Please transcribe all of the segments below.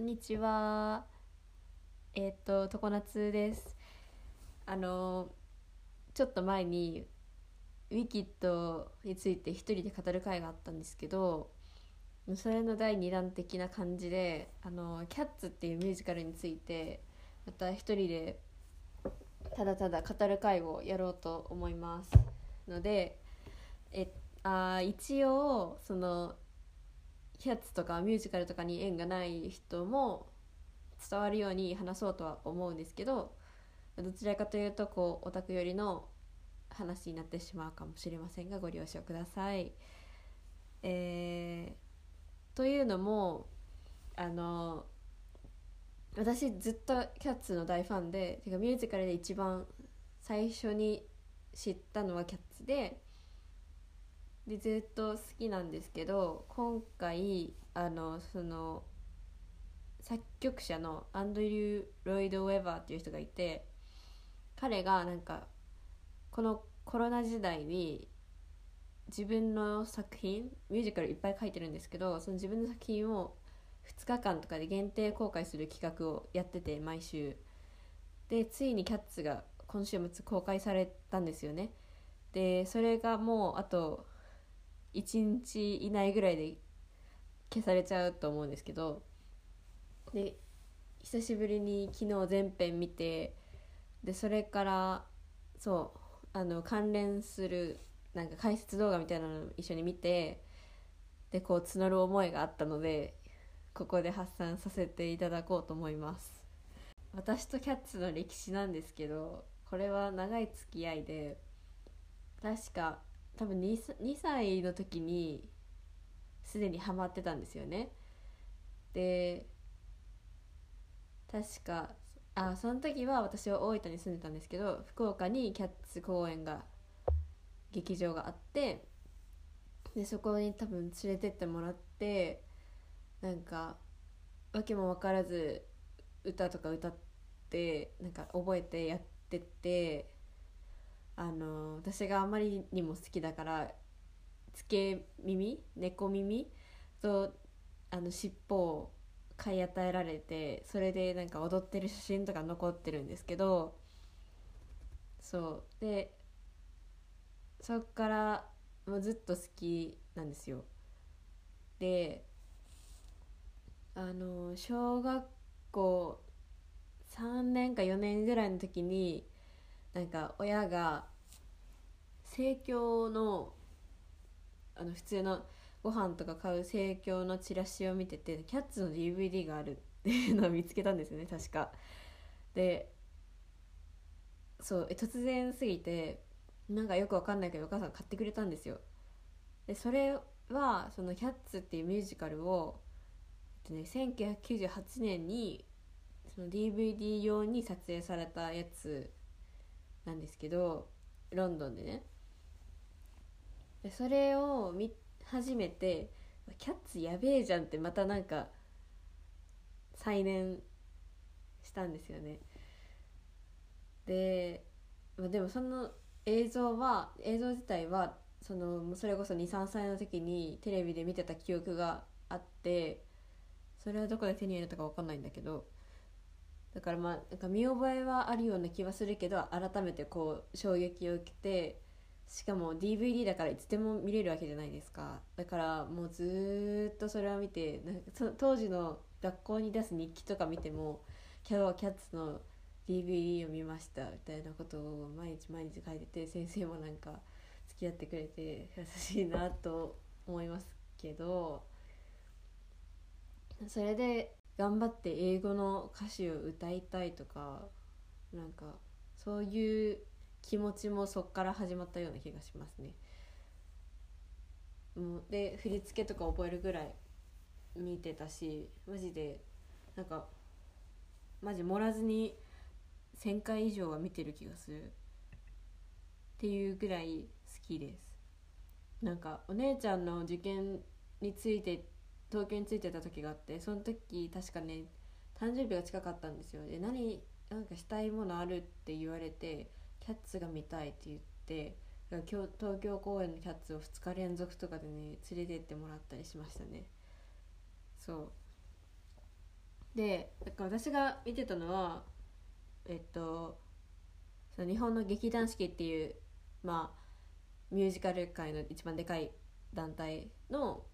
んにちは。えっ、と常夏です。あのちょっと前にウィキッドについて一人で語る会があったんですけど、それの第二弾的な感じで、あのキャッツっていうミュージカルについてまた一人でただただ語る会をやろうと思います。ので、えあ一応そのキャッツとかミュージカルとかに縁がない人も伝わるように話そうとは思うんですけどどちらかというとこうオタク寄りの話になってしまうかもしれませんがご了承ください。えーというのもあの私ずっとキャッツの大ファンでてかミュージカルで一番最初に知ったのはキャッツででずっと好きなんですけど今回あのその作曲者のアンドリュー・ロイド・ウェバーっていう人がいて彼がなんかこのコロナ時代に自分の作品ミュージカルいっぱい書いてるんですけどその自分の作品を2日間とかで限定公開する企画をやってて毎週。でついに「キャッツ」が今週末公開されたんですよね。でそれがもうあと1日以内ぐらいで消されちゃうと思うんですけどで久しぶりに昨日全編見てでそれからそうあの関連するなんか解説動画みたいなの一緒に見てでこう募る思いがあったのでここで発散させていただこうと思います。私とキャッツの歴史なんですけどこれは長い付き合いで確か多分 2, 2歳の時にすでにハマってたんですよね。で確かあその時は私は大分に住んでたんですけど福岡にキャッツ公演が劇場があってでそこに多分連れてってもらってなんか訳も分からず歌とか歌ってなんか覚えてやってってあの私があまりにも好きだからつけ耳猫耳とあの尻尾を買い与えられてそれでなんか踊ってる写真とか残ってるんですけどそう。でそっからもうずっと好きなんですよ。であの小学校3年か4年ぐらいの時になんか親が生協のあの普通のご飯とか買う生協のチラシを見ててキャッツの DVD があるっていうのを見つけたんですよね 確か。でそうえ突然すぎてなんかよくわかんないけどお母さん買ってくれたんですよ。でそれはその「キャッツ」っていうミュージカルを、えっとね、1998年にその DVD 用に撮影されたやつなんですけどロンドンでね。でそれを見始めて「キャッツやべえじゃん」ってまたなんか再燃したんですよね。でまあでもその映像は映像自体はそのそれこそ23歳の時にテレビで見てた記憶があってそれはどこで手に入れたか分かんないんだけどだからまあなんか見覚えはあるような気はするけど改めてこう衝撃を受けてしかも DVD だからいつでも見れるわけじゃないですか。だからもうずっとそれを見てなんかその当時の学校に出す日記とか見ても「今日はキャッツの DVD を見ました」みたいなことを毎日毎日書いてて先生もなんか付き合ってくれて優しいなと思いますけどそれで頑張って英語の歌詞を歌いたいとかなんかそういう気持ちもそっから始まったような気がしますね。もうで振り付けとか覚えるぐらい見てたしマジでなんかマジ盛らずに1,000回以上は見てる気がするっていうぐらい好きですなんかお姉ちゃんの受験について東京についてた時があってその時確かね誕生日が近かったんですよ。で何なんかしたいものあるって言われてキャッツが見たいって言って今日東京公演のキャッツを2日連続とかでね連れてってもらったりしましたね。そう。でだか私が見てたのはえっとその日本の劇団四季っていうまあミュージカル界の一番でかい団体の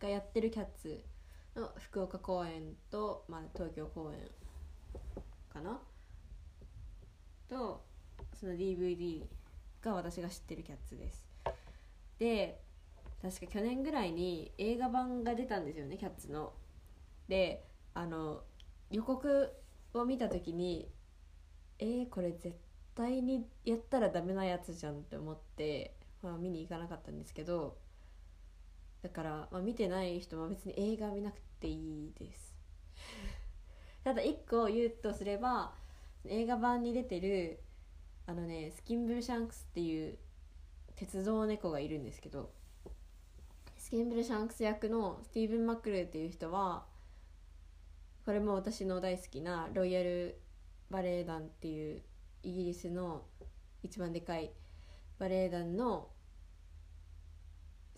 がやってるキャッツの福岡公演と、まあ、東京公演かな？とその DVD が私が知ってるキャッツです。で確か去年ぐらいに映画版が出たんですよねキャッツの。であの予告を見た時にえー、これ絶対にやったらダメなやつじゃんって思って、まあ、見に行かなかったんですけどだから、まあ、見てない人も別に映画見なくていいです。ただ一個言うとすれば映画版に出てるあのねスキンブルシャンクスっていう鉄道猫がいるんですけどスキンブルシャンクス役のスティーブン・マックルーっていう人はこれも私の大好きなロイヤルバレエ団っていうイギリスの一番でかいバレエ団の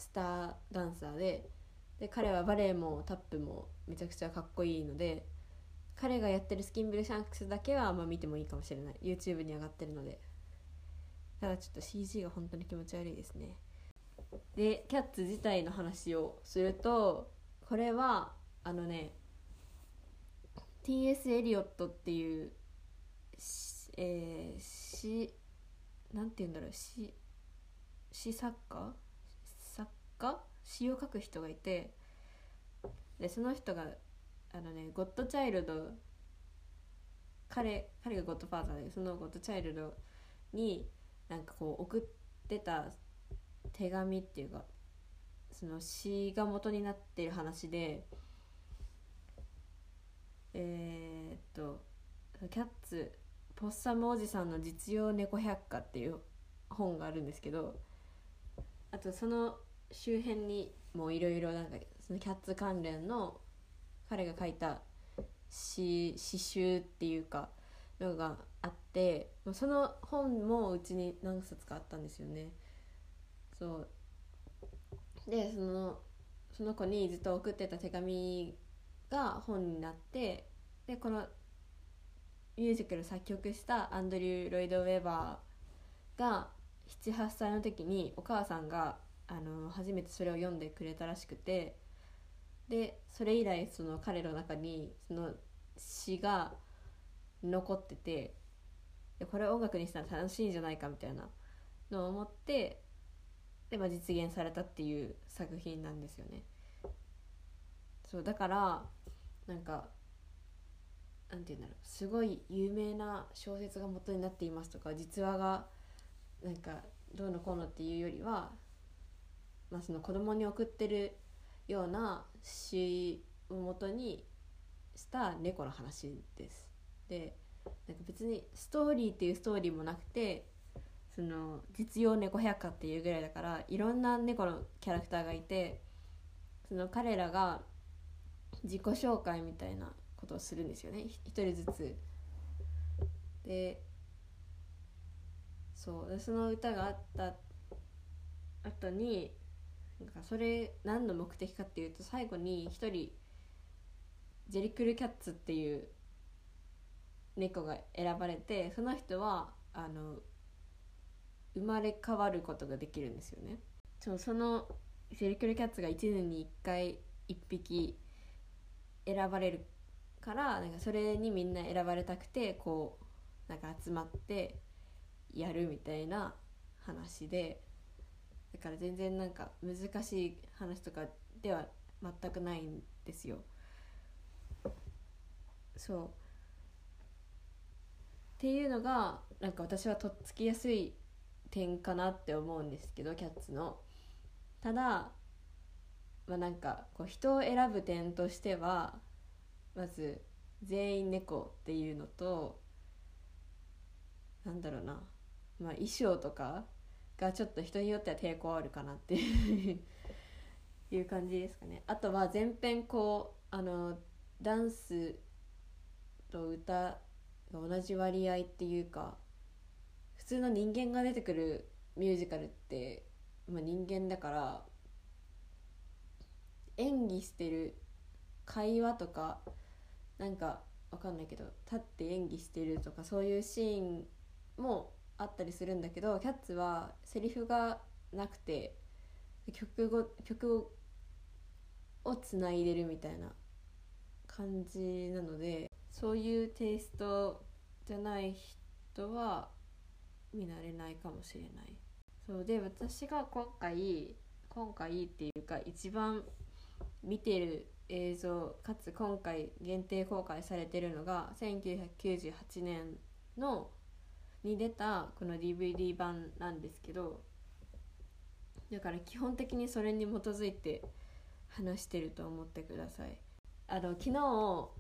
スターダンサーでで彼はバレエもタップもめちゃくちゃかっこいいので彼がやってるスキンブルシャンクスだけはま見てもいいかもしれない。YouTube に上がってるので。ただちょっと CG が本当に気持ち悪いですね。でキャッツ自体の話をするとこれはあのね T.S. エリオットっていうえー、詩なんて言うんだろう。詩詩作家作家詩を書く人がいてでその人があのねゴッドチャイルド彼彼がゴッドファーザーでそのゴッドチャイルドになんかこう送ってた手紙っていうかその詩が元になってる話でえー、っと「キャッツポッサムおじさんの実用猫百科」っていう本があるんですけどあとその周辺にもいろいろなんかそのキャッツ関連の彼が書いた詩詩集っていうかのがあってその本もうちに何冊かあったんですよね。そうでそのその子にずっと送ってた手紙が本になってでこのミュージカル作曲したアンドリュー・ロイド・ウェバーが78歳の時にお母さんがあの初めてそれを読んでくれたらしくてでそれ以来その彼の中にその詩が残っててでこれを音楽にしたら楽しいんじゃないかみたいなのを思ってで、まあ、実現されたっていう作品なんですよね。そうだからなんかなんて言うんだろうすごい有名な小説が元になっていますとか実話がなんかどうのこうのっていうよりは、まあ、その子供に送ってるような詩を元にした猫の話です。でなんか別にストーリーっていうストーリーもなくてその実用猫百科っていうぐらいだからいろんな猫のキャラクターがいてその彼らが自己紹介みたいなことをするんですよね一人ずつ。でそうその歌があった後になんかそれ何の目的かっていうと最後に一人ジェリクルキャッツっていう猫が選ばれてその人はあの生まれ変わることができるんですよね。そうそのジェリクルキャッツが1年に1回1匹選ばれるからなんかそれにみんな選ばれたくてこうなんか集まってやるみたいな話でだから全然なんか難しい話とかでは全くないんですよ。そうっていうのがなんか私はとっつきやすい点かなって思うんですけどキャッツの。ただまあなんかこう人を選ぶ点としてはまず全員猫っていうのとなんだろうな、まあ、衣装とかがちょっと人によっては抵抗あるかなっていう 感じですかね。あとは全編こうあのダンスと歌が同じ割合っていうか普通の人間が出てくるミュージカルって、まあ、人間だから演技してる会話とかなんかわかんないけど立って演技してるとかそういうシーンもあったりするんだけどキャッツはセリフがなくて曲ご曲をつないでるみたいな感じなのでそういうテイストじゃない人は見慣れないかもしれない。そうで私が今回今回っていうか一番見てる映像かつ今回限定公開されてるのが1998年のに出たこの DVD 版なんですけどだから基本的にそれに基づいて話してると思ってください。あの昨日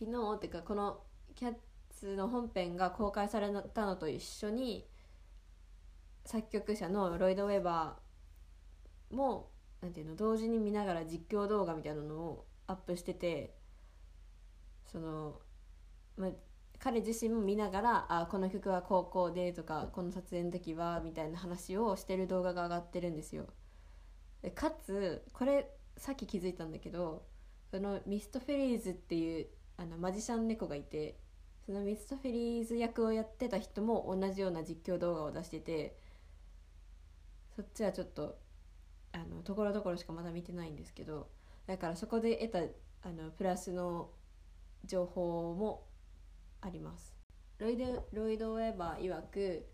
昨日っていうかこの「キャッツ」の本編が公開されたのと一緒に作曲者のロイド・ウェバーもなんていうの同時に見ながら実況動画みたいなのをアップしててその、まあ、彼自身も見ながらあこの曲は高校でとかこの撮影の時はみたいな話をしてる動画が上がってるんですよ。かつこれさっき気づいたんだけどそのミストフェリーズっていうあのマジシャン猫がいてそのミストフェリーズ役をやってた人も同じような実況動画を出しててそっちはちょっとあのところどころしかまだ見てないんですけどだからそこで得たあのプラスの情報もあります。ロイドロイド・ウェーバー曰く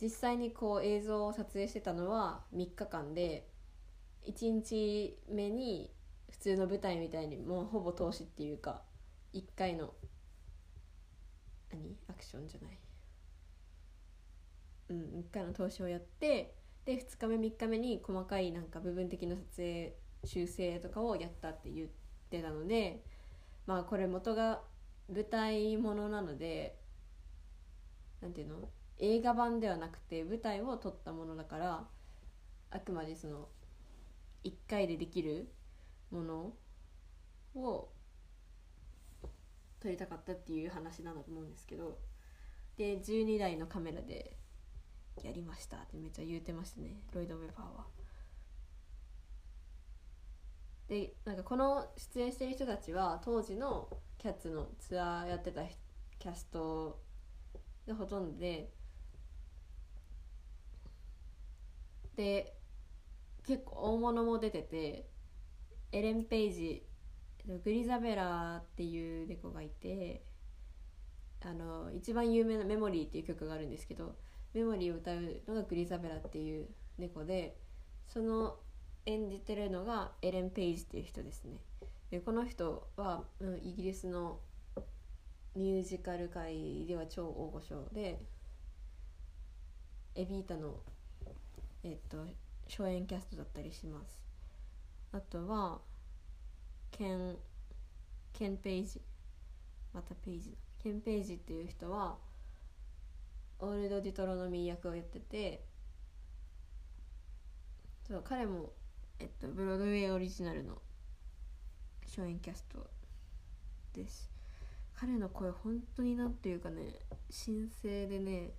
実際にこう映像を撮影してたのは3日間で1日目に普通の舞台みたいにもうほぼ投資っていうか1回の何？アクションじゃない。うん1回の投資をやってで2日目3日目に細かいなんか部分的な撮影修正とかをやったって言ってたのでまあこれ元が舞台ものなのでなんていうの？映画版ではなくて舞台を撮ったものだからあくまでその1回でできるものを撮りたかったっていう話なんだと思うんですけどで12台のカメラでやりましたってめっちゃ言うてましたねロイド・ウェバーは。でなんかこの出演してる人たちは当時のキャッツのツアーやってたキャストでほとんどでで結構大物も出ててエレン・ペイジグリザベラーっていう猫がいてあの一番有名な「メモリー」っていう曲があるんですけどメモリーを歌うのがグリザベラっていう猫でその演じてるのがエレン・ペイジっていう人ですね。でこの人はうんイギリスのミュージカル界では超大御所でエビータのえっと初演キャストだったりします。あとはケンケン・ペイジ。またペイジケン・ペイジっていう人はオールド・ディトロノミー役をやっててそう彼も、えっと、ブロードウェイオリジナルの初演キャストです。彼の声本当になんていうかね神聖でね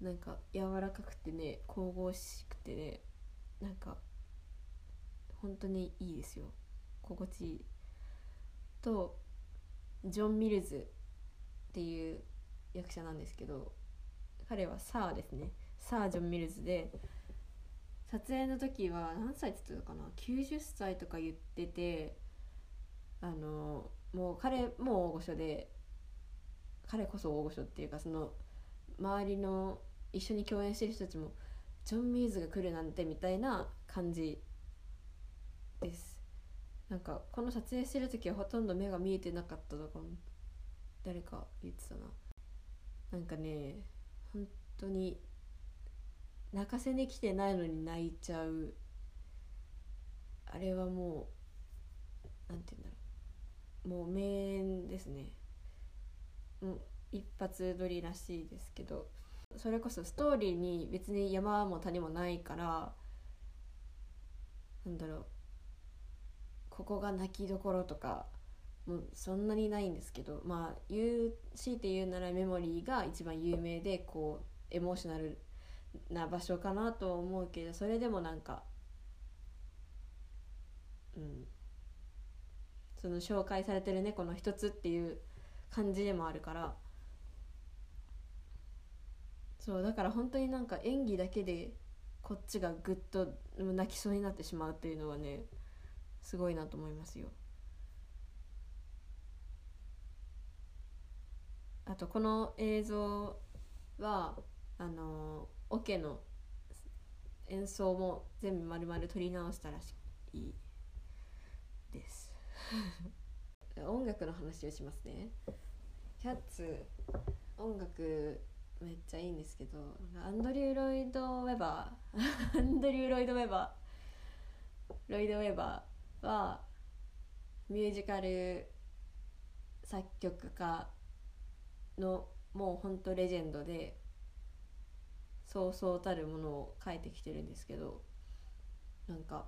なんか柔らかくてね神々しくてねなんか本当にいいですよ。心地いい。とジョン・ミルズっていう役者なんですけど彼はサーですね。サー・ジョン・ミルズで撮影の時は何歳って言ってたかな？90歳とか言っててあのもう彼も大御所で彼こそ大御所っていうかその周りの一緒に共演してる人たちもジョン・ミーズが来るなんてみたいな感じです。なんかこの撮影してる時はほとんど目が見えてなかったとか誰か言ってたな。なんかね本当に泣かせに来てないのに泣いちゃう。あれはもうなんて言うんだろう。もう名演ですね。もう一発撮りらしいですけど。それこそストーリーに別に山も谷もないからなんだろう。ここが泣きどころとかもうそんなにないんですけど。まあ言う強いて言うならメモリーが一番有名でこうエモーショナルな場所かなと思うけどそれでもなんかうんその紹介されてる猫の一つっていう感じでもあるからそうだから本当になんか演技だけでこっちがぐっと泣きそうになってしまうっていうのはねすごいなと思いますよ。あとこの映像はあのオケの演奏も全部丸々撮り直したらしいです。音楽の話をしますね。キャッツ音楽めっちゃいいんですけどアンドリュー・ロイド・ウェバー アンドリュー・ロイド・ウェバーロイド・ウェバーはミュージカル作曲家のもうほんとレジェンドでそうそうたるものを書いてきてるんですけどなんか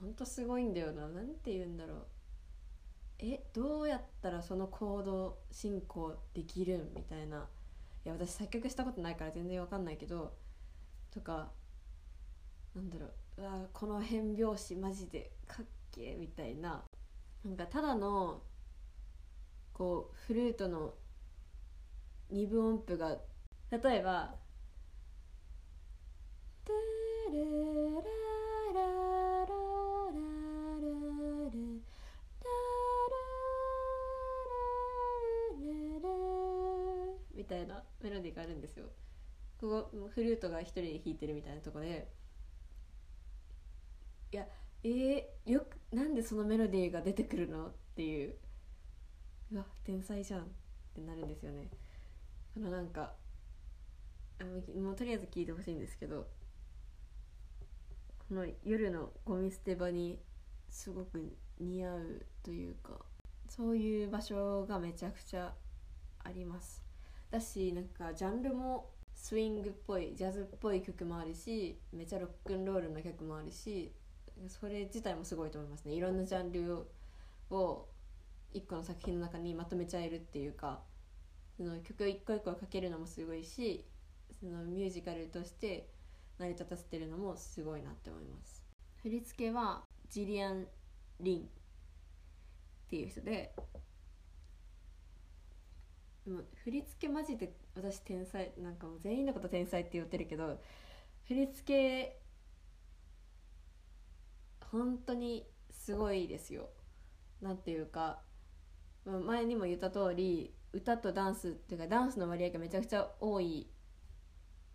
ほんとすごいんだよな。何て言うんだろう。えどうやったらそのコード進行できるんみたいな。いや私作曲したことないから全然わかんないけどとかなんだろう。うわこの変拍子マジでかっけえみたいな。なんかただのこうフルートの二分音符が例えば「タラララララララみたいなメロディーがあるんですよ。ここフルートが一人で弾いてるみたいなとこでいやえー、よくなんでそのメロディーが出てくるのっていううわ天才じゃんってなるんですよね。このなんかもうとりあえず聞いてほしいんですけどこの夜のゴミ捨て場にすごく似合うというかそういう場所がめちゃくちゃあります。だしなんかジャンルもスイングっぽいジャズっぽい曲もあるしめちゃロックンロールな曲もあるしそれ自体もすごいと思いますね。いろんなジャンルを一個の作品の中にまとめちゃえるっていうかその曲一個一個かけるのもすごいしそのミュージカルとして成り立たせてるのもすごいなって思います。振り付けはジリアン・リンっていう人ででも振り付けマジで私天才なんかもう全員のこと天才って言ってるけど振り付け本当にすごいですよ。なんていうか前にも言った通り歌とダンスっていうかダンスの割合がめちゃくちゃ多い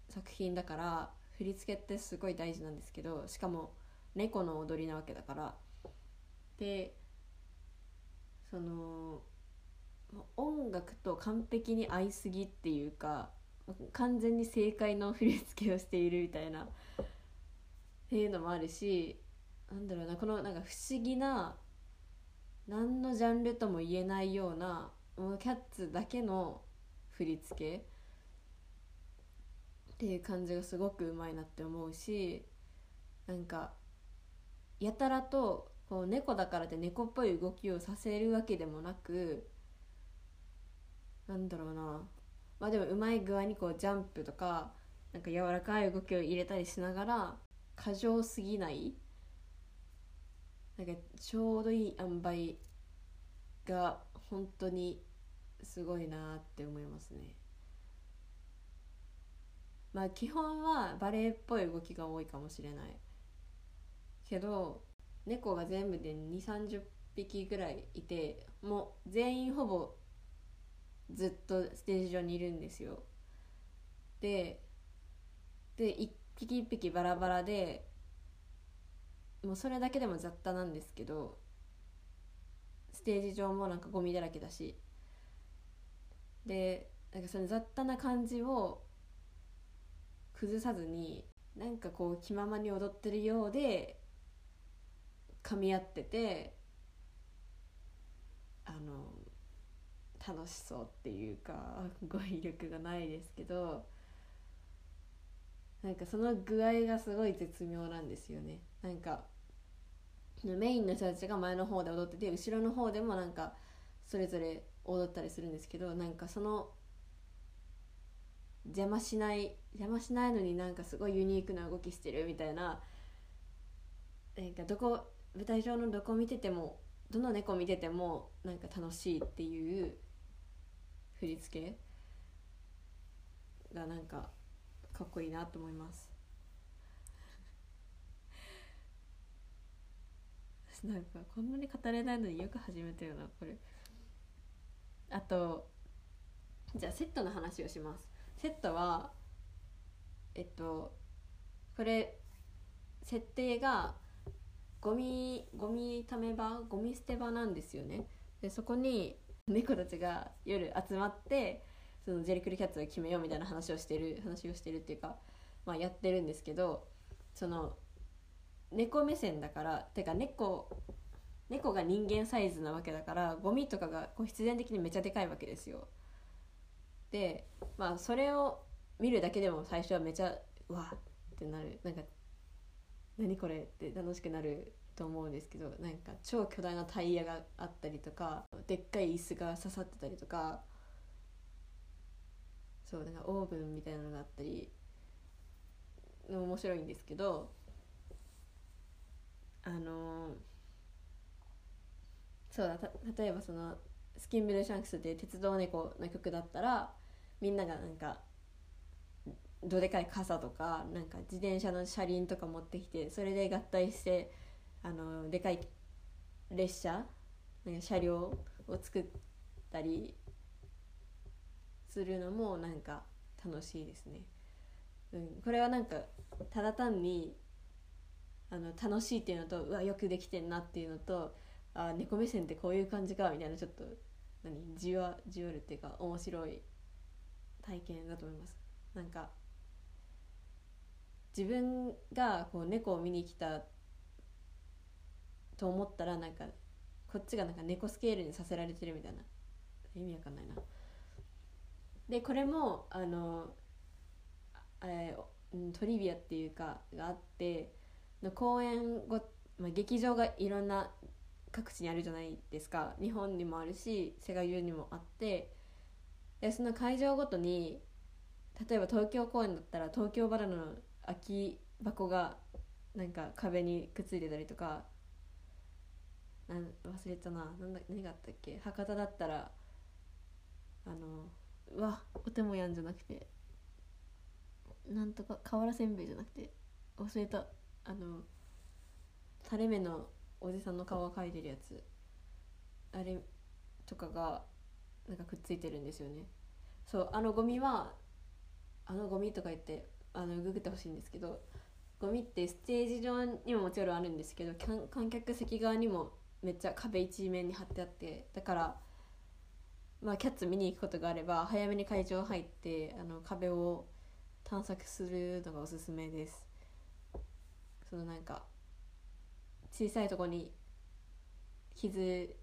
作品だから振り付けってすごい大事なんですけどしかも猫の踊りなわけだから。でその音楽と完璧に合いすぎっていうか完全に正解の振り付けをしているみたいなっていうのもあるしなんだろうなこのなんか不思議な何のジャンルとも言えないようなもうキャッツだけの振り付けっていう感じがすごくうまいなって思うしなんかやたらとこう猫だからって猫っぽい動きをさせるわけでもなくなんだろうな。まあでもうまい具合にこうジャンプとかなんか柔らかい動きを入れたりしながら過剰すぎない。なんかちょうどいい塩梅が本当にすごいなって思いますね。まあ基本はバレエっぽい動きが多いかもしれないけど猫が全部で2 3 0匹ぐらいいてもう全員ほぼずっとステージ上にいるんですよ。でで一匹一匹バラバラでもうそれだけでも雑多なんですけどステージ上もなんかゴミだらけだし。でなんかその雑多な感じを崩さずになんかこう気ままに踊ってるようで噛み合っててあの楽しそうっていうか語彙力がないですけどなんかその具合がすごい絶妙なんですよね。なんかメインの人たちが前の方で踊ってて後ろの方でもなんかそれぞれ踊ったりするんですけどなんかその邪魔しない邪魔しないのになんかすごいユニークな動きしてるみたいな。なんかどこ舞台上のどこ見ててもどの猫見ててもなんか楽しいっていう振り付けがなんかかっこいいなと思います。なんかこんなに語れないのによく始めたよなこれ。あとじゃあセットの話をします。セットはえっとこれ設定がゴミゴミため場ゴミ捨て場なんですよね。でそこに猫たちが夜集まってそのジェリクルキャッツを決めようみたいな話をしてる話をしてるっていうか、まあ、やってるんですけどその猫目線だからてか猫猫が人間サイズなわけだからゴミとかがこう必然的にめちゃでかいわけですよ。まあそれを見るだけでも最初はめちゃうわってなる。なんか何これって楽しくなると思うんですけどなんか超巨大なタイヤがあったりとかでっかい椅子が刺さってたりとかそうなんかオーブンみたいなのがあったりの面白いんですけどあのそうだ例えばその「スキンブルーシャンクス」って鉄道猫の曲だったらみんながなんかどでかい傘とかなんか自転車の車輪とか持ってきてそれで合体してあのでかい列車なんか車両を作ったりするのもなんか楽しいですね。うん、これはなんかただ単にあの楽しいっていうのとうわよくできてんなっていうのとあ猫目線ってこういう感じかみたいなちょっと何じわじわるっていうか面白い体験だと思います。なんか自分がこう猫を見に来たと思ったらなんかこっちがなんか猫スケールにさせられてるみたいな意味わかんないな。でこれもあの、えー、トリビアっていうかがあっての公演ご、まあ、劇場がいろんな各地にあるじゃないですか日本にもあるし世界中にもあってでその会場ごとに例えば東京公演だったら東京バナナの空き箱がなんか壁にくっついてたりとかなん忘れたな。なんだ何があったっけ？博多だったらあのうわお手もやんじゃなくてなんとか瓦せんべいじゃなくて忘れた。あの垂れ目のおじさんの顔が描いてるやつあれとかがなんかくっついてるんですよね。そうあのゴミはあのゴミとか言ってあのググってほしいんですけどゴミってステージ上にももちろんあるんですけど観客席側にもめっちゃ壁一面に貼ってあってだからまあキャッツ見に行くことがあれば早めに会場入ってあの壁を探索するのがおすすめです。そのなんか小さいとこに傷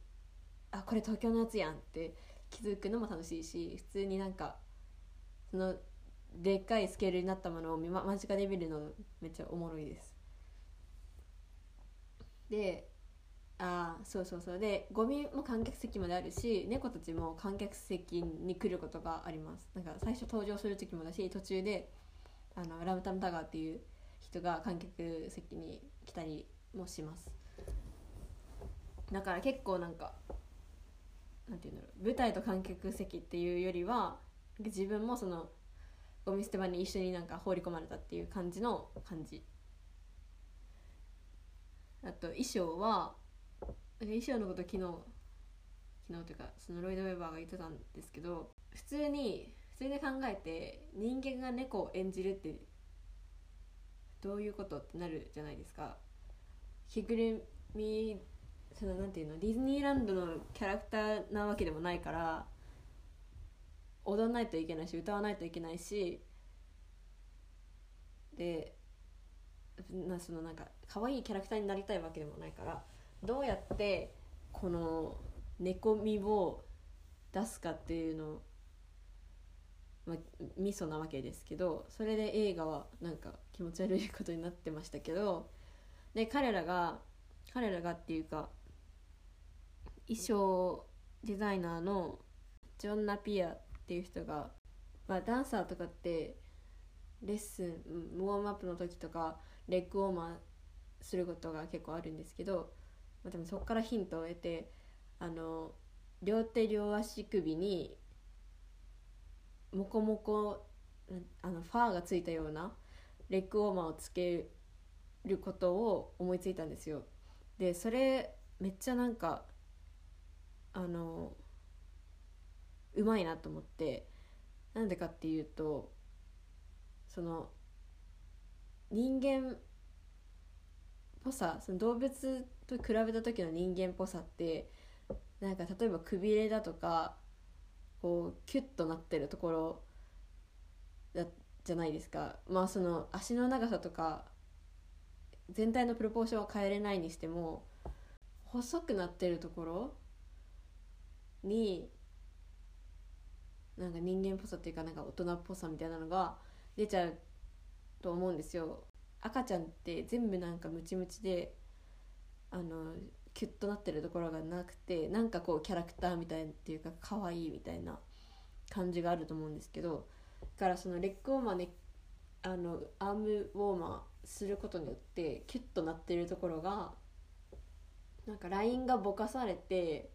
あこれ東京のやつやんって気づくのも楽しいし普通になんかそのでっかいスケールになったものを間近で見るのめっちゃおもろいです。でああそうそうそう。でゴミも観客席まであるし猫たちも観客席に来ることがあります。なんか最初登場する時もだし途中であのラムタムタガーっていう人が観客席に来たりもします。だから結構なんかなんていうんだろう舞台と観客席っていうよりは自分もそのゴミ捨て場に一緒になんか放り込まれたっていう感じの感じ。あと衣装は衣装のこと昨日昨日というかそのロイド・ウェバーが言ってたんですけど普通に普通に考えて人間が猫を演じるってどういうことってなるじゃないですか。着ぐるみそのなんていうの？ディズニーランドのキャラクターなわけでもないから踊らないといけないし歌わないといけないしでなそのなんか可愛いキャラクターになりたいわけでもないからどうやってこの猫みを出すかっていうのまあ、ミソなわけですけどそれで映画はなんか気持ち悪いことになってましたけどで彼らが彼らがっていうか衣装デザイナーのジョン・ナピアっていう人が、まあ、ダンサーとかってレッスンウォームアップの時とかレッグウォーマーすることが結構あるんですけどまあ、でもそこからヒントを得てあの両手両足首にモコモコあのファーがついたようなレッグウォーマーをつけることを思いついたんですよ。でそれめっちゃなんかあのうまいなと思ってなんでかっていうとその人間っぽさその動物と比べた時の人間っぽさってなんか例えばくびれだとかこうキュッとなってるところだじゃないですか。まあその足の長さとか全体のプロポーションは変えれないにしても細くなってるところになんか人間っぽさっていうかなんか大人っぽさみたいなのが出ちゃうと思うんですよ。赤ちゃんって全部なんかムチムチであのキュッとなってるところがなくてなんかこうキャラクターみたいっていうか可愛いみたいな感じがあると思うんですけどだからそのレッグウォーマーねあのアームウォーマーすることによってキュッとなってるところがなんかラインがぼかされて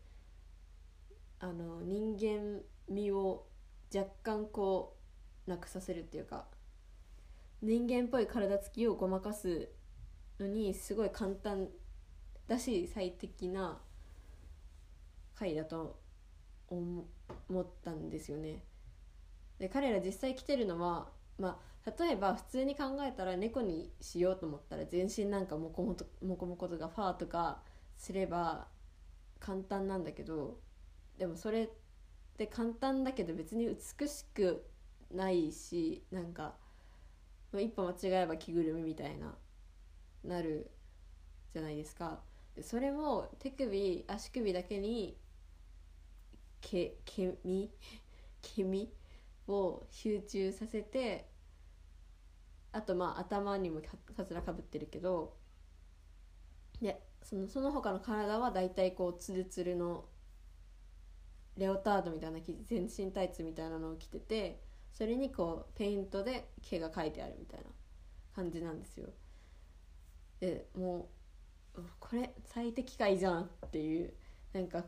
あの人間味を若干こうなくさせるっていうか人間っぽい体つきをごまかすのにすごい簡単だし最適な回だと思ったんですよね。で彼ら実際来てるのは、まあ、例えば普通に考えたら猫にしようと思ったら全身なんかモコモコモコモコとかファーとかすれば簡単なんだけどでもそれって簡単だけど別に美しくないしなんか一歩間違えば着ぐるみみたいななるじゃないですか。それも手首足首だけに毛毛身毛身を集中させてあとまあ頭にもかつらかぶってるけどでそのその他の体は大体こうツルツルのレオタードみたいな全身タイツみたいなのを着ててそれにこうペイントで毛が描いてあるみたいな感じなんですよ。でもうこれ最適解じゃんっていうなんか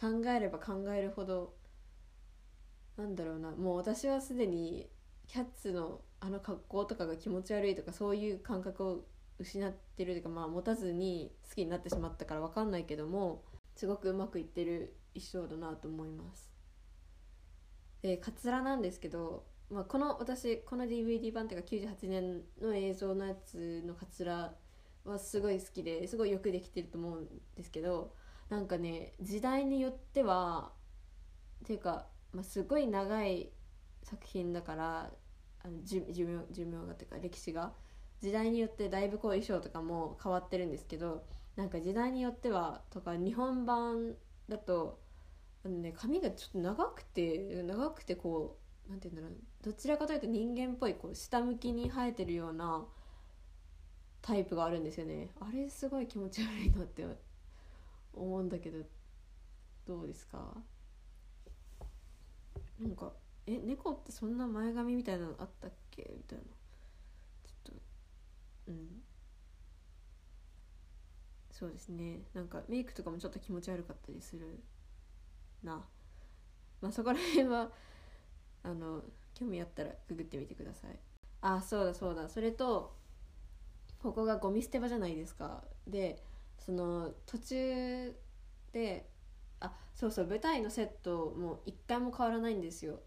考えれば考えるほどなんだろうなもう私はすでにキャッツのあの格好とかが気持ち悪いとかそういう感覚を失ってるというかまあ持たずに好きになってしまったから分かんないけどもすごくうまくいってる衣装だなと思います。でカツラなんですけど、まあ、この私この DVD 版っていうか98年の映像のやつのカツラはすごい好きですごいよくできてると思うんですけどなんかね時代によってはっていうか、まあ、すごい長い作品だからあの寿寿命寿命がっていうか歴史が時代によってだいぶこう衣装とかも変わってるんですけどなんか時代によってはとか日本版だとあのね髪がちょっと長くて長くてこうなんて言うんだろうどちらかというと人間っぽいこう下向きに生えてるようなタイプがあるんですよね。あれすごい気持ち悪いなって思うんだけどどうですか？なんかえ猫ってそんな前髪みたいなのあったっけ？みたいな。ちょっとうん。そうですね。なんかメイクとかもちょっと気持ち悪かったりするな。まあそこら辺はあの興味あったらググってみてください。あそうだそうだ。それとここがゴミ捨て場じゃないですか。でその途中であそうそう舞台のセットも一回も変わらないんですよ。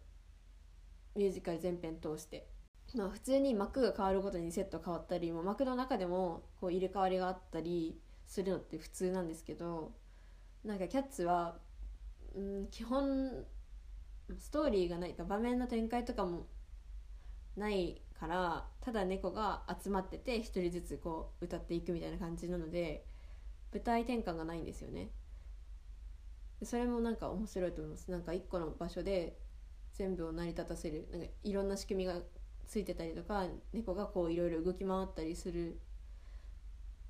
ミュージカル全編通して。まあ普通に幕が変わるごとにセット変わったりもう幕の中でもこう入れ替わりがあったりするのって普通なんですけどなんかキャッツはうん基本ストーリーがないか場面の展開とかもないからただ猫が集まってて一人ずつこう歌っていくみたいな感じなので舞台転換がないんですよね。それもなんか面白いと思います。なんか一個の場所で全部を成り立たせる。なんかいろんな仕組みがついてたりとか猫がこういろいろ動き回ったりする。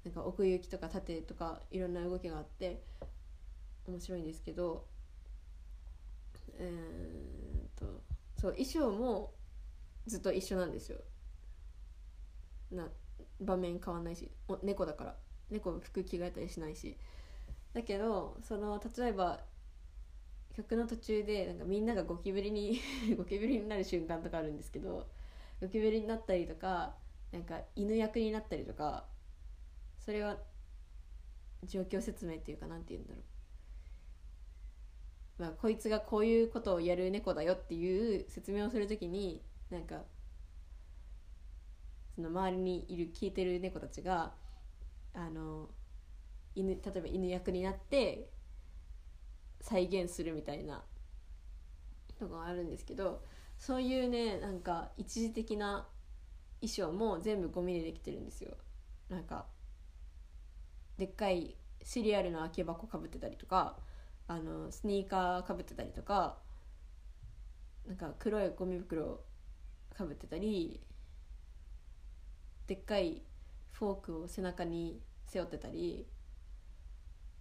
なんか奥行きとか縦とかいろんな動きがあって面白いんですけどえー、とそう衣装もずっと一緒なんですよ。な場面変わんないしお猫だから。猫服着替えたりしないし。だけどその例えば曲の途中でなんかみんながゴキブリに ゴキブリになる瞬間とかあるんですけどゴキブリになったりとかなんか犬役になったりとかそれは状況説明っていうかなんて言うんだろう。まあこいつがこういうことをやる猫だよっていう説明をするときになんかその周りにいる聞いてる猫たちがあの犬例えば犬役になって再現するみたいなのがあるんですけどそういうねなんか一時的な衣装も全部ゴミでできてるんですよ。なんかでっかいシリアルの空き箱かぶってたりとかあのスニーカーかぶってたりとかなんか黒いゴミ袋かぶってたりでっかいフォークを背中に背負ってたり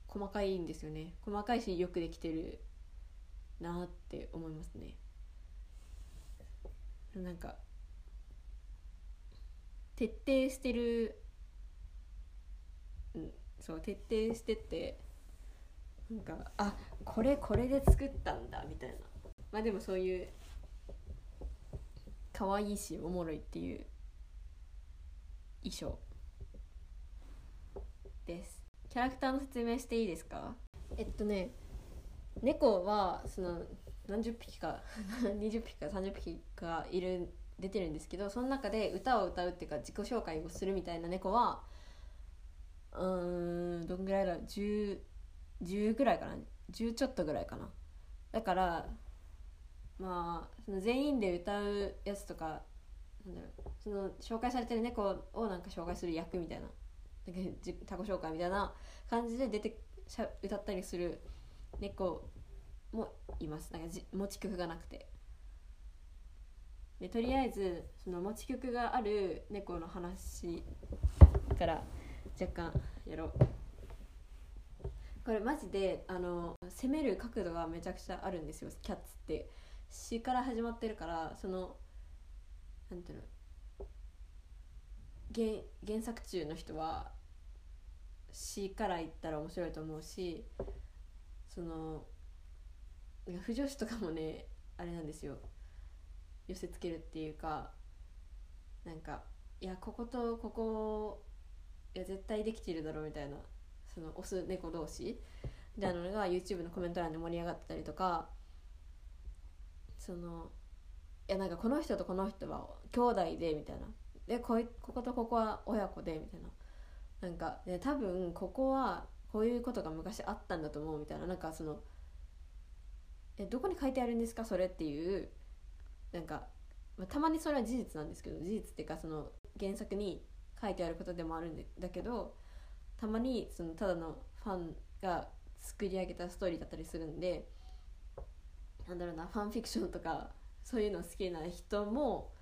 細かいんですよね。細かいしよくできてるなって思いますね。なんか徹底してるうんそう徹底してってなんかあこれこれで作ったんだみたいな。まあでもそういう可愛いしおもろいっていう衣装です。キャラクターの説明していいですか？えっとね猫はその何十匹か 20匹か30匹かいる出てるんですけどその中で歌を歌うっていうか自己紹介をするみたいな猫はうんどんぐらいだろう 10, 10ぐらいかな。10ちょっとぐらいかな。だからまあその全員で歌うやつとかなんだろうその紹介されてる猫をなんか紹介する役みたいな。なんか自己紹介みたいな感じで出てしゃ歌ったりする猫もいます。なんかじ持ち曲がなくて。でとりあえずその持ち曲がある猫の話から若干やろう。これマジであの攻める角度がめちゃくちゃあるんですよキャッツって。詩から始まってるからそのなんていうの原原作中の人は詩から言ったら面白いと思うしそのなんか不女子とかもねあれなんですよ。寄せつけるっていうかなんかいやこことここいや絶対できてるだろうみたいな。そのオス猫同士。みたい。なのが YouTube のコメント欄で盛り上がってたりとかそのいやなんかこの人とこの人は兄弟でみたいな。でこいこことここは親子でみたいな。なんかで多分ここはこういうことが昔あったんだと思うみたいな。なんかそのえどこに書いてあるんですか？それっていうなんか、まあ、たまにそれは事実なんですけど事実っていうかその原作に書いてあることでもあるんだけどたまにそのただのファンが作り上げたストーリーだったりするんでなんだろうなファンフィクションとかそういうの好きな人も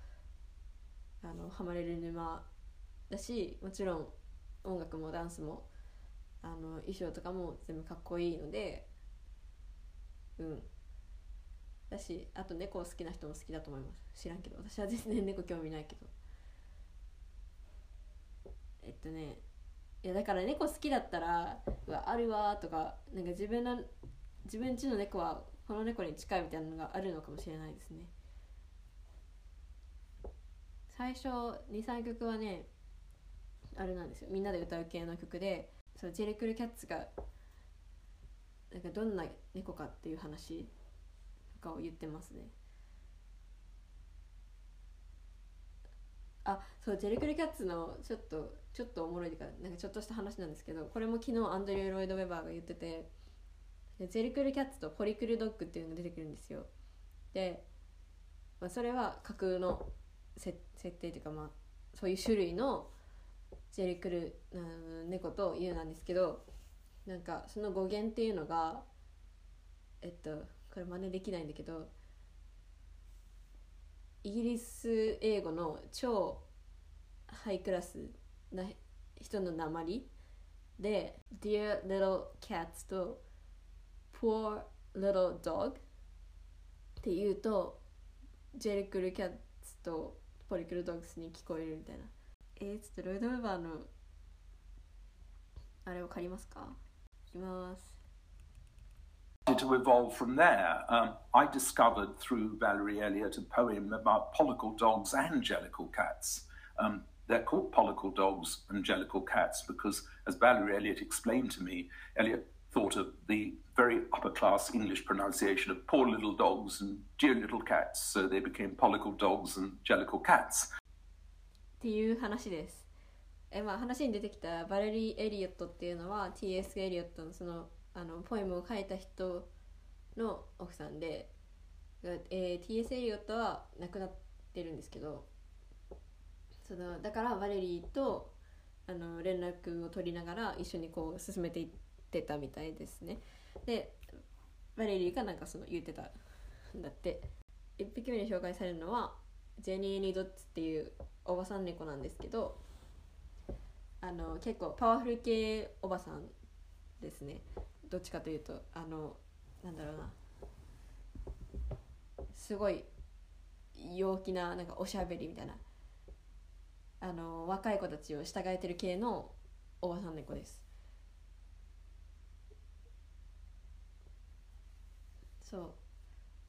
あのハマれる沼だしもちろん音楽もダンスもあの衣装とかも全部かっこいいのでうん。だしあと猫好きな人も好きだと思います。知らんけど。私は全然猫興味ないけど。えっとねいやだから猫好きだったら「うわあるわ」とかなんか自分の自分家の猫はこの猫に近いみたいなのがあるのかもしれないですね。最初23曲はねあれなんですよ。みんなで歌う系の曲でそうジェリクルキャッツがなんかどんな猫かっていう話とかを言ってますね。あそうジェリクルキャッツのちょっとちょっとおもろいというかなんかちょっとした話なんですけどこれも昨日アンドリュー・ロイド・ウェバーが言っててジェリクルキャッツとポリクルドッグっていうのが出てくるんですよ。で、まあ、それは架空の設定というかまあそういう種類のジェリクル、うん、猫というなんですけどなんかその語源っていうのがえっとこれ真似できないんだけどイギリス英語の超ハイクラスな人の鉛で Dear Little Cats と Poor Little Dog っていうとジェリクルキャッツとポリクルドッグスに聞こえるみたいなえー、ちょっとロイド・ウェバーのあれを借りますかいきます to evolve from there. Um, I discovered through Valerie Elliott a poem about pollicle dogs and jellicle cats. Um, they're called pollicle dogs and jellicle cats because, as Valerie Elliott explained to me, Elliott thought of the very upper class English pronunciation of poor little dogs and dear little cats, so they became pollicle dogs and jellicle cats. っていう話ですえ、まあ、話に出てきたバレリー・エリオットっていうのは T.S. エリオットのそのあのポエムを書いた人の奥さんで、えー、T.S. エリオットは亡くなってるんですけど そのだからバレリーとあの連絡を取りながら一緒にこう進めていってたみたいですね。でバレリーがなんかその言ってたんだって。1匹目に紹介されるのはジェニー・ニドッツっていうおばさん猫なんですけどあの結構パワフル系おばさんですね。どっちかというとあのなんだろうな。すごい陽気ななんかおしゃべりみたいな。あの若い子たちを従えてる系のおばさん猫です。そう。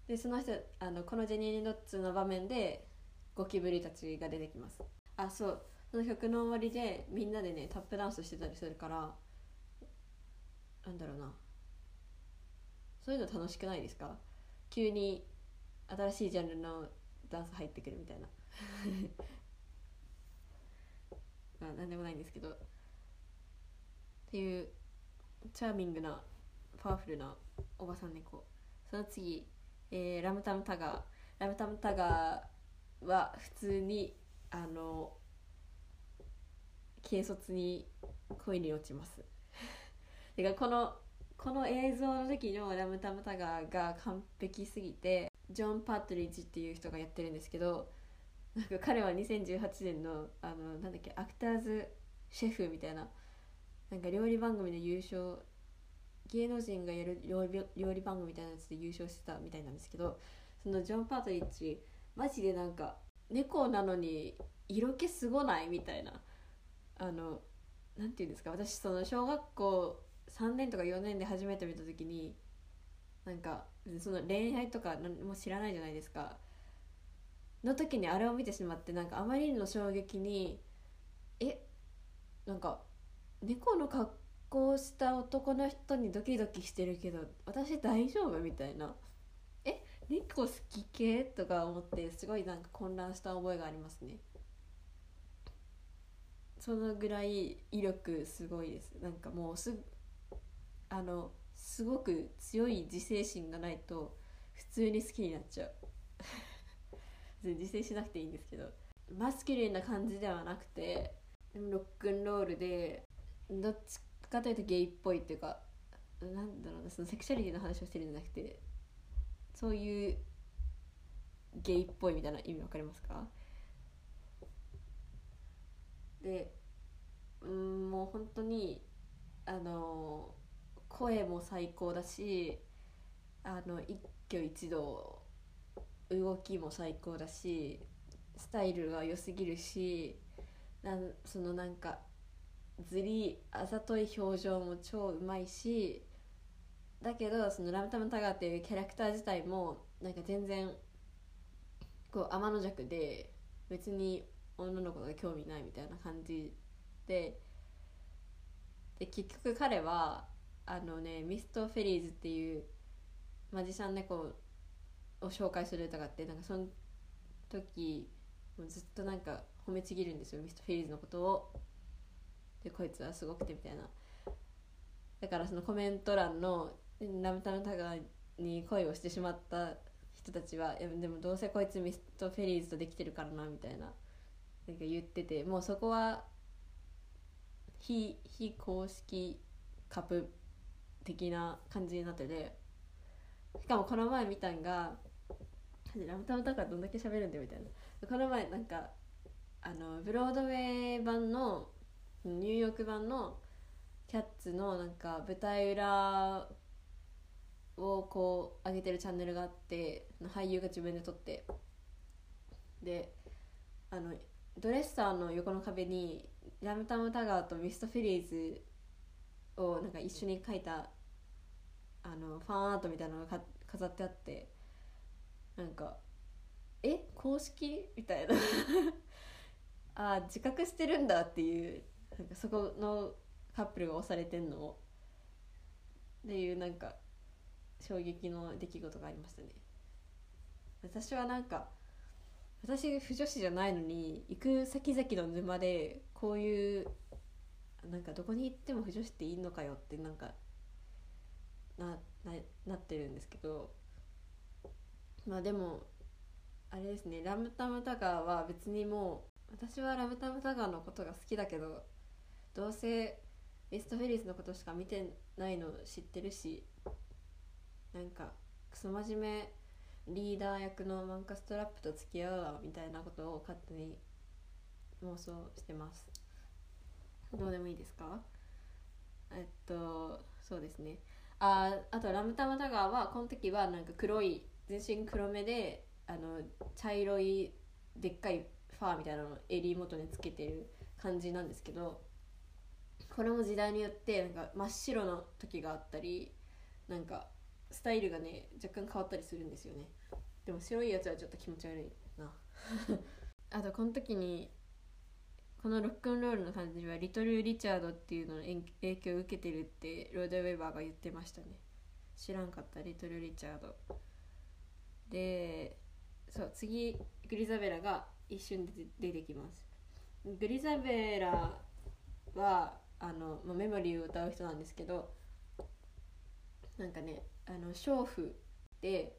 でその人あのこのジェニー・ドッツの場面でゴキブリたちが出てきます。あそう。その曲の終わりでみんなでねタップダンスしてたりするからなんだろうな。そういうの楽しくないですか？急に新しいジャンルのダンス入ってくるみたいな。まあ何でもないんですけどっていうチャーミングなパワフルなおばさん猫。その次、えー、ラムタムタガー。ラムタムタガーは普通にあの軽率に恋に落ちます。てかこのこの映像の時のラムタムタガーが完璧すぎてジョン・パートリッジっていう人がやってるんですけどなんか彼は2018年のあのなんだっけアクターズシェフみたいななんか料理番組で優勝芸能人がやる料理料理番組みたいなやつで優勝してたみたいなんですけどそのジョン・パートリッジマジでなんか猫なのに色気すごないみたいなあのなんていうんですか私その小学校3年とか4年で初めて見た時になんかその恋愛とか何も知らないじゃないですか。の時にあれを見てしまってなんかあまりの衝撃にえなんか猫の格好した男の人にドキドキしてるけど私大丈夫？みたいな。え猫好き系？とか思ってすごいなんか混乱した覚えがありますね。そのぐらい威力すごいです。なんかもうすあのすごく強い自制心がないと普通に好きになっちゃう。自制しなくていいんですけどマスキュリンな感じではなくてでもロックンロールでどっちかというとゲイっぽいっていうかなんだろうなそのセクシャリティの話をしてるんじゃなくてそういうゲイっぽいみたいな意味わかりますか？でうんもう本当にあの声も最高だしあの一挙一動動きも最高だしスタイルが良すぎるしなんそのなんかずりあざとい表情も超うまいしだけどそのラムタムタガーっていうキャラクター自体もなんか全然こう天の弱で別に女の子が興味ないみたいな感じでで結局彼はあのねミストフェリーズっていうマジシャン猫を紹介する歌があってなんかその時もうずっとなんか褒めちぎるんですよ。ミストフェリーズのことを。でこいつはすごくてみたいな。だからそのコメント欄のラムタムタガに恋をしてしまった人たちはいやでもどうせこいつミストフェリーズとできてるからなみたいな。なんか言っててもうそこは非非公式カップ的な感じになってて。しかもこの前見たんがラムタムタからどんだけ喋るんだよみたいな。この前なんかあのブロードウェイ版のニューヨーク版のキャッツのなんか舞台裏をこう上げてるチャンネルがあって俳優が自分で撮って。であのドレッサーの横の壁にラムタムタガーとミストフィリーズをなんか一緒に描いたあのファンアートみたいなのが飾ってあって。なんか「え公式?」みたいな。あ自覚してるんだっていう。なんかそこのカップルが押されてんのをっていうなんか衝撃の出来事がありましたね。私はなんか私不女子じゃないのに行く先々の沼でこういうなんかどこに行っても不女子っていいのかよってなんかなななってるんですけど。まあでもあれですねラムタムタガーは別にもう私はラムタムタガーのことが好きだけどどうせベストフェリスのことしか見てないの知ってるしなんかクソ真面目リーダー役のマンカストラップと付き合うわみたいなことを勝手に妄想してます。どうでもいいですか？えっとそうですね。ああとラムタムタガーはこの時はなんか黒い全身黒目であの茶色いでっかいファーみたいなのを襟元につけてる感じなんですけどこれも時代によってなんか真っ白の時があったりなんかスタイルがね若干変わったりするんですよね。でも白いやつはちょっと気持ち悪いな。あとこの時にこのロックンロールの感じはリトル・リチャードっていうのの影響を受けてるってロード・ウェバーが言ってましたね。知らんかったリトル・リチャード。でそう次グリザベラが一瞬で出てきます。グリザベラはあの、まあ、メモリーを歌う人なんですけどなんかねあの娼婦で、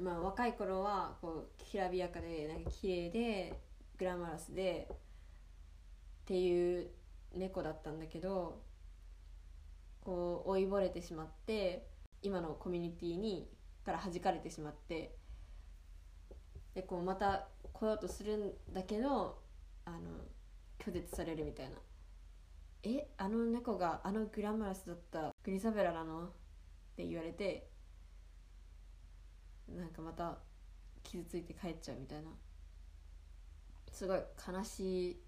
まあ、若い頃はこうきらびやかでなんか綺麗でグラマラスでっていう猫だったんだけどこう老いぼれてしまって今のコミュニティにから弾かれてしまってでこうまた来ようとするんだけどあの拒絶されるみたいな「えあの猫があのグラマラスだったグリザベラなの?」って言われてなんかまた傷ついて帰っちゃうみたいな。すごい悲しい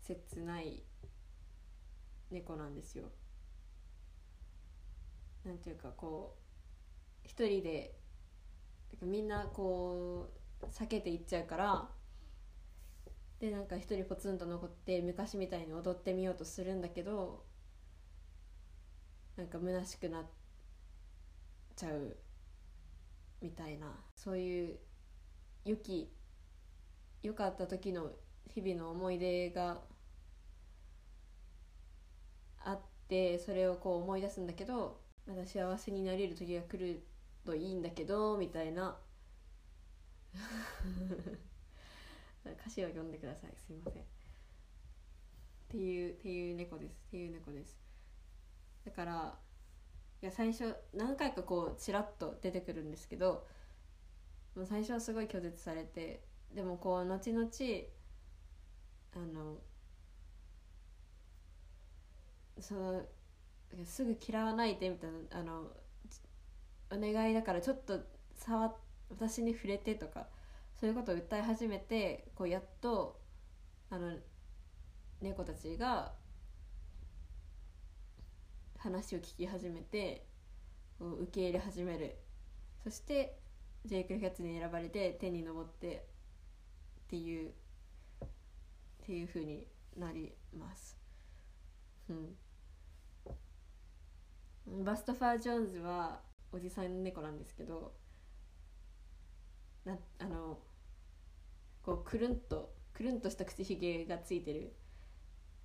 切ない猫なんですよ。なんていうかこう一人でみんなこう避けていっちゃうからでなんか一人ポツンと残って昔みたいに踊ってみようとするんだけどなんか虚しくなっちゃうみたいなそういう良き良かった時の日々の思い出があってそれをこう思い出すんだけどまた幸せになれる時が来るといいんだけどみたいな。歌詞を読んでください。すいません。っていうっていう猫です。っていう猫です。だからいや最初何回かこうちらっと出てくるんですけどもう最初はすごい拒絶されてでもこう後々あのそのすぐ嫌わないでみたいなあのお願いだからちょっと触私に触れてとかそういうことを訴え始めてこうやっとあの猫たちが話を聞き始めてこう受け入れ始めるそしてジェイク・キャッツに選ばれて天に昇ってっていうっていう風になります。うんバストファー・ジョーンズはおじさん猫なんですけどなあのこうくるんとくるんとした口ひげがついてる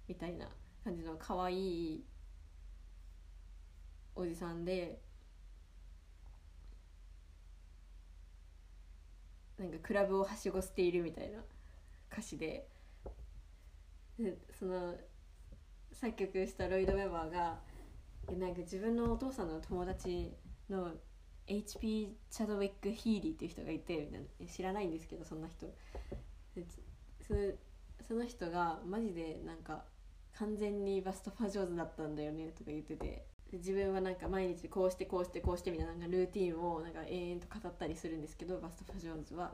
みたいな感じの可愛いおじさんでなんかクラブをはしごしているみたいな歌詞ででその作曲したロイド・ウェバーがなんか自分のお父さんの友達の HP チャドウィック・ヒーリーっていう人がいてみたいな。知らないんですけどそんな人。その人がマジでなんか完全にバストファ上手だったんだよねとか言ってて。自分はなんか毎日こうしてこうしてこうしてみたいななんかルーティンをなんか延々と語ったりするんですけどバストファジョーンズは。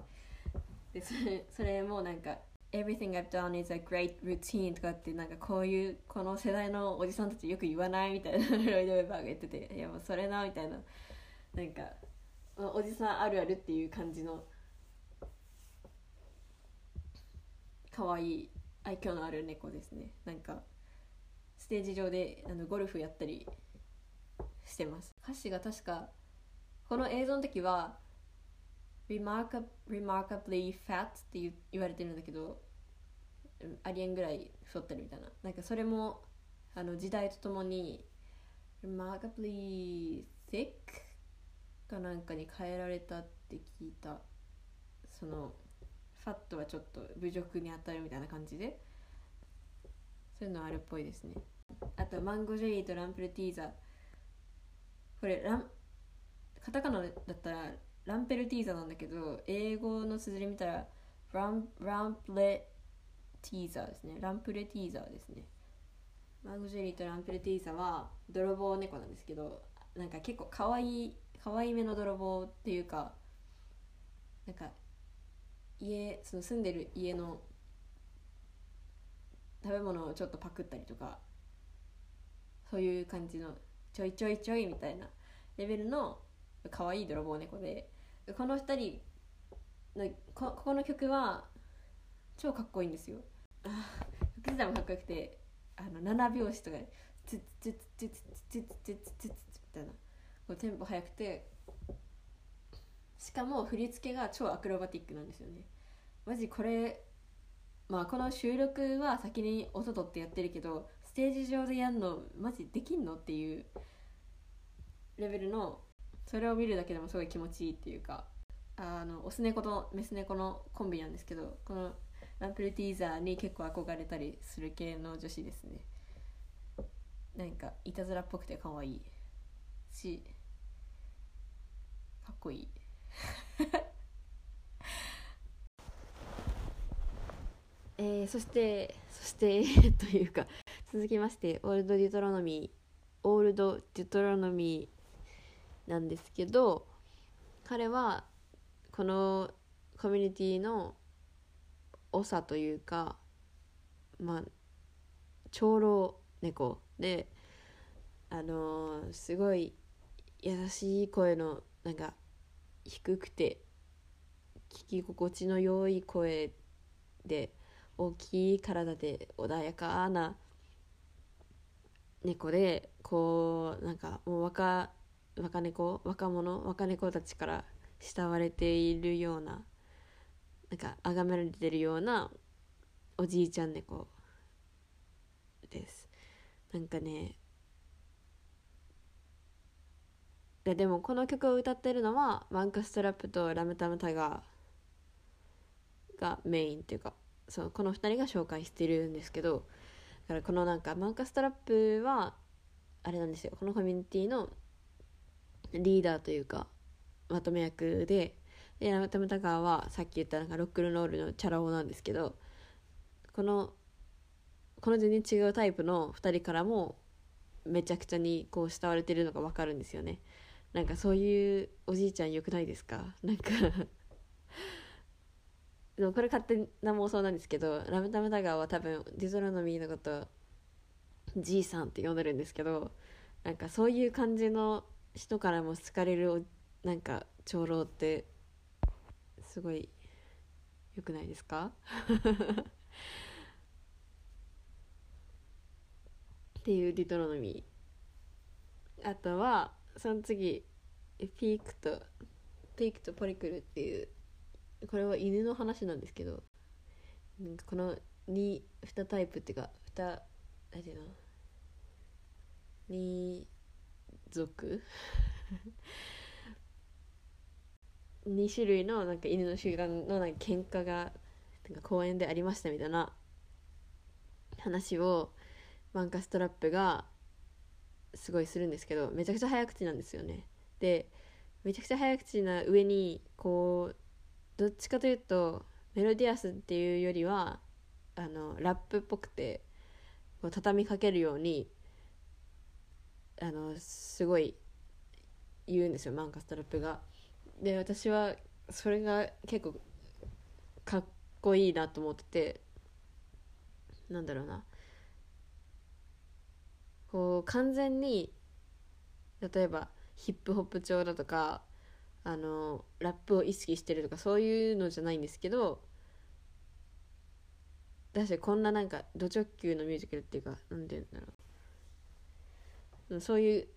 でそれそれもなんか Everything I've done is a great routine とかってなんかこういうこの世代のおじさんたちよく言わないみたいなロイド・ウェバーが言ってて いやもうそれなみたいななんかおじさんあるあるっていう感じの可愛い愛嬌のある猫ですね。なんかステージ上であのゴルフやったりしてます。歌詞が確かこの映像の時は remarkab remarkably fat って言われてるんだけどありえんぐらい太ってるみたいな。なんかそれもあの時代とともに remarkably thick かなんかに変えられたって聞いた。そのファットはちょっと侮辱に当たるみたいな感じで。そういうのあるっぽいですね。あとマンゴージェリーとランプルティーザこれランカタカナだったらランペルティーザなんだけど英語の綴り見たらランランプレティーザーですね。ランプレティーザーですね。マンゴジェリーとランプレティーザは泥棒猫なんですけどなんか結構かわいい可愛いめの泥棒っていうかなんか家その住んでる家の食べ物をちょっとパクったりとかそういう感じのちょいちょいちょいみたいなレベルの可愛い泥棒猫でこの2人のここの曲は超かっこいいんですよ。あ曲自体もかっこよくてあの7拍子とかツッツッツッツッツッツッツッツッツッみたいな。こうテンポ速くてしかも振り付けが超アクロバティックなんですよね。マジこれまあこの収録は先に音取ってやってるけどステージ上でやるのマジできんのっていうレベルのそれを見るだけでもすごい気持ちいいっていうかあのオス猫とメス猫のコンビなんですけどこのランプルティーザーに結構憧れたりする系の女子ですね。なんかいたずらっぽくて可愛い。しかっこいい。えー、そしてそして というか続きましてオールド・デュトロノミーオールド・デュトロノミーなんですけど彼はこのコミュニティの長というかまあ長老猫であのー、すごい優しい声のなんか低くて聞き心地の良い声で大きい体で穏やかな猫でこうなんかもう若若猫若者若猫たちから慕われているようななんか崇められてるようなおじいちゃん猫です。なんかねででもこの曲を歌ってるのはマンカストラップとラムタムタガーがメインっていうかそうこの2人が紹介してるんですけどだからこのなんかマンカストラップはあれなんですよ。このコミュニティのリーダーというかまとめ役ででラムタムタガーはさっき言ったなんかロックルノールのチャラ男なんですけどこのこの全然違うタイプの2人からもめちゃくちゃにこう慕われてるのが分かるんですよね。なんかそういうおじいちゃんよくないですか？なんかでもこれ勝手な妄想なんですけどラムタムタガーは多分ディゾロノミーのことじいさんって呼んでるんですけどなんかそういう感じの人からも好かれるなんか長老ってすごいよくないですか？っていうディトロノミー。あとはその次ピークとピークとポリクルっていうこれは犬の話なんですけどなんかこの 2, 2タイプっていうか2何ていうの？2族2種類のなんか犬の集団のなんか喧嘩がなんか公園でありましたみたいな話をマンカストラップがすごいするんですけどめちゃくちゃ早口なんですよね。でめちゃくちゃ早口な上にこうどっちかというとメロディアスっていうよりはあのラップっぽくてこう畳みかけるようにあのすごい言うんですよマンカストラップが。で私はそれが結構かっこいいなと思ってて。なんだろうな。こう完全に例えばヒップホップ調だとかあのラップを意識してるとかそういうのじゃないんですけどだしこんななんかド直球のミュージカルっていうかなんて言うんだろう。そういう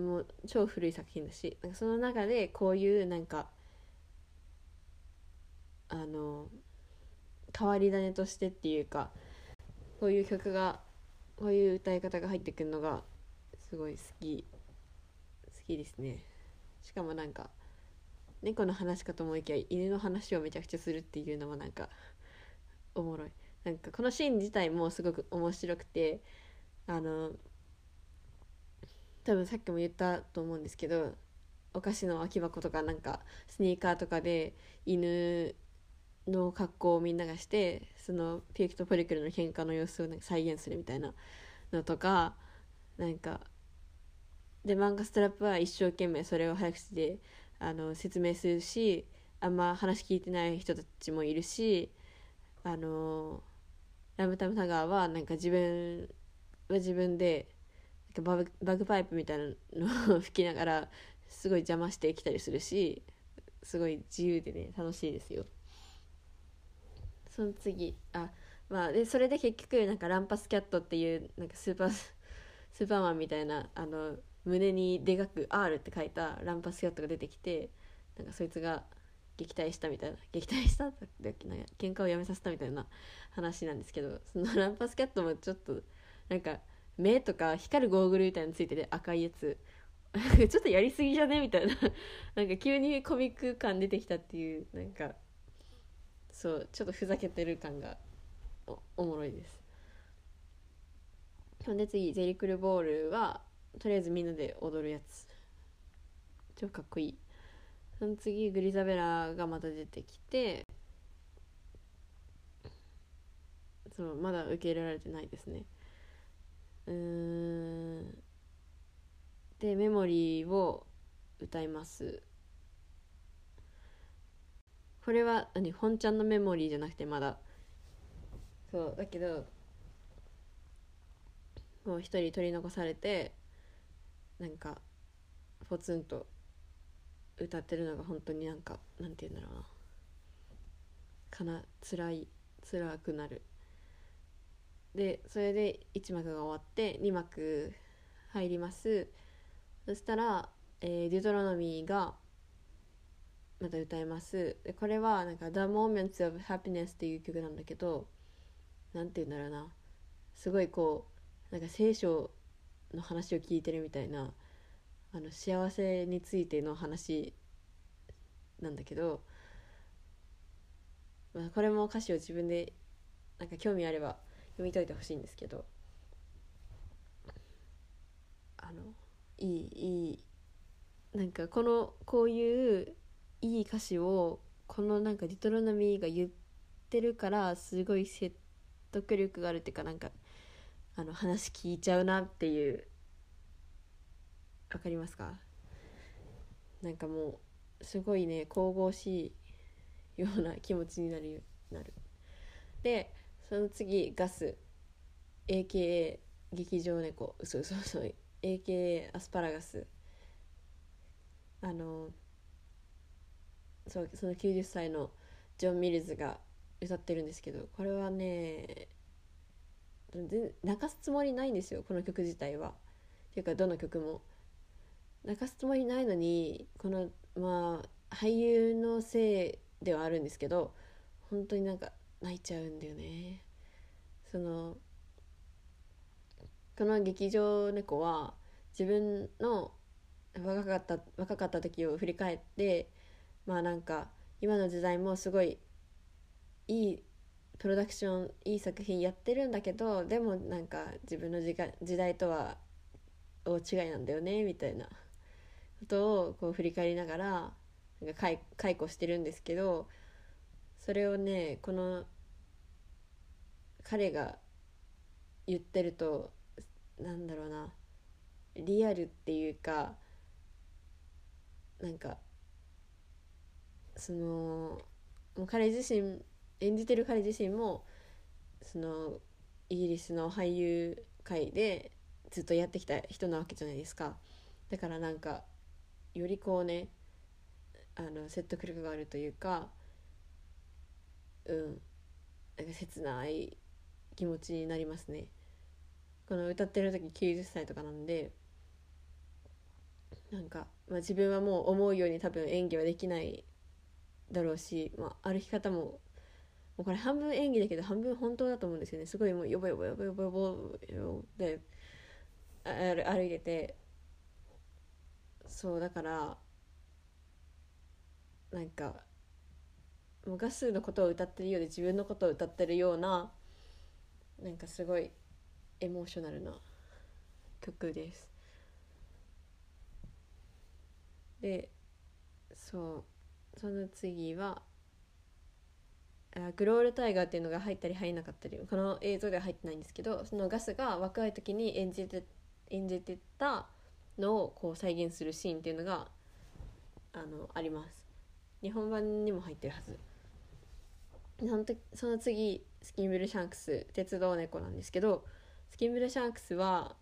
もう超古い作品だしなんかその中でこういうなんかあの変わり種としてっていうかこういう曲がこういう歌い方が入ってくるのがすごい好き好きですね。しかもなんか猫の話かと思いきや犬の話をめちゃくちゃするっていうのもなんかおもろい。なんかこのシーン自体もすごく面白くてあの多分さっきも言ったと思うんですけどお菓子の空き箱とかなんかスニーカーとかで犬の格好をみんながしてそのピューキとポリクルの喧嘩の様子をなんか再現するみたいなのとかなんかで漫画ストラップは一生懸命それを早口であの説明するしあんま話聞いてない人たちもいるしあのラムタムタガーはなんか自分は自分でバグバグパイプみたいなのを吹きながらすごい邪魔してきたりするしすごい自由でね楽しいですよ。その次あまあでそれで結局なんかランパスキャットっていうなんかスーパースーパーマンみたいなあの胸にでかく R って書いたランパスキャットが出てきてなんかそいつが撃退したみたいな撃退した？ってな喧嘩をやめさせたみたいな話なんですけどそのランパスキャットもちょっとなんか目とか光るゴーグルみたいなのついてて赤いやつ。ちょっとやりすぎじゃねみたいな。なんか急にコミック感出てきたっていうなんかそうちょっとふざけてる感がおおもろいです。ほんで次ゼリクルボールはとりあえずみんなで踊るやつ。超かっこいい。その次グリザベラがまた出てきてそうまだ受け入れられてないですね。うん。でメモリーを歌います。これは何？本ちゃんのメモリーじゃなくてまだ。そうだけどもう一人取り残されてなんかポツンと歌ってるのが本当になんかなんて言うんだろうな。かな辛い辛くなる。でそれで1幕が終わって2幕入ります。そしたら、えー、デュトロノミーがまた歌います。でこれはなんか「The Moments of Happiness」っていう曲なんだけどなんて言うんだろうな。すごいこうなんか聖書の話を聞いてるみたいなあの幸せについての話なんだけど、まあ、これも歌詞を自分でなんか興味あれば読み解いてほしいんですけどあのいいいいなんかこのこういういい歌詞をこのなんかディトロノミーが言ってるからすごい説得力があるっていうかなんかあの話聞いちゃうなっていうわかりますか？なんかもうすごいね神々しいような気持ちになるなる。でその次ガス AKA 劇場猫嘘嘘嘘 AKA アスパラガスあのそうその90歳のジョン・ミルズが歌ってるんですけどこれはね泣かすつもりないんですよこの曲自体は。っていうかどの曲も。泣かすつもりないのにこのまあ俳優のせいではあるんですけど本当になんか泣いちゃうんだよね。そのこの劇場猫は自分の若かった若かった時を振り返ってまあなんか今の時代もすごいいいプロダクションいい作品やってるんだけどでもなんか自分の時時代とは大違いなんだよねみたいな。ことをこう振り返りながらなんか解雇してるんですけどそれをねこの彼が言ってるとなんだろうなリアルっていうかなんかそのもう彼自身演じてる彼自身もそのイギリスの俳優界でずっとやってきた人なわけじゃないですか。だからなんかよりこうねあの説得力があるというかうん。なんか切ない気持ちになりますね。この歌ってる時90歳とかなんでなんか、まあ、自分はもう思うように多分演技はできないだろうし、まあ、歩き方ももうこれ半分演技だけど半分本当だと思うんですよね。すごいもうヨボヨボヨボヨボヨボで歩いてて。そうだからなんかもうガスのことを歌ってるようで自分のことを歌ってるようななんかすごいエモーショナルな曲です。でそうその次はあグロールタイガーっていうのが入ったり入んなかったりこの映像では入ってないんですけどそのガスが若い時に演じて演じてたのをこう再現するシーンっていうのがあのあります。日本版にも入ってるはず。その時その次スキンブルシャンクス鉄道猫なんですけどスキンブルシャンクスは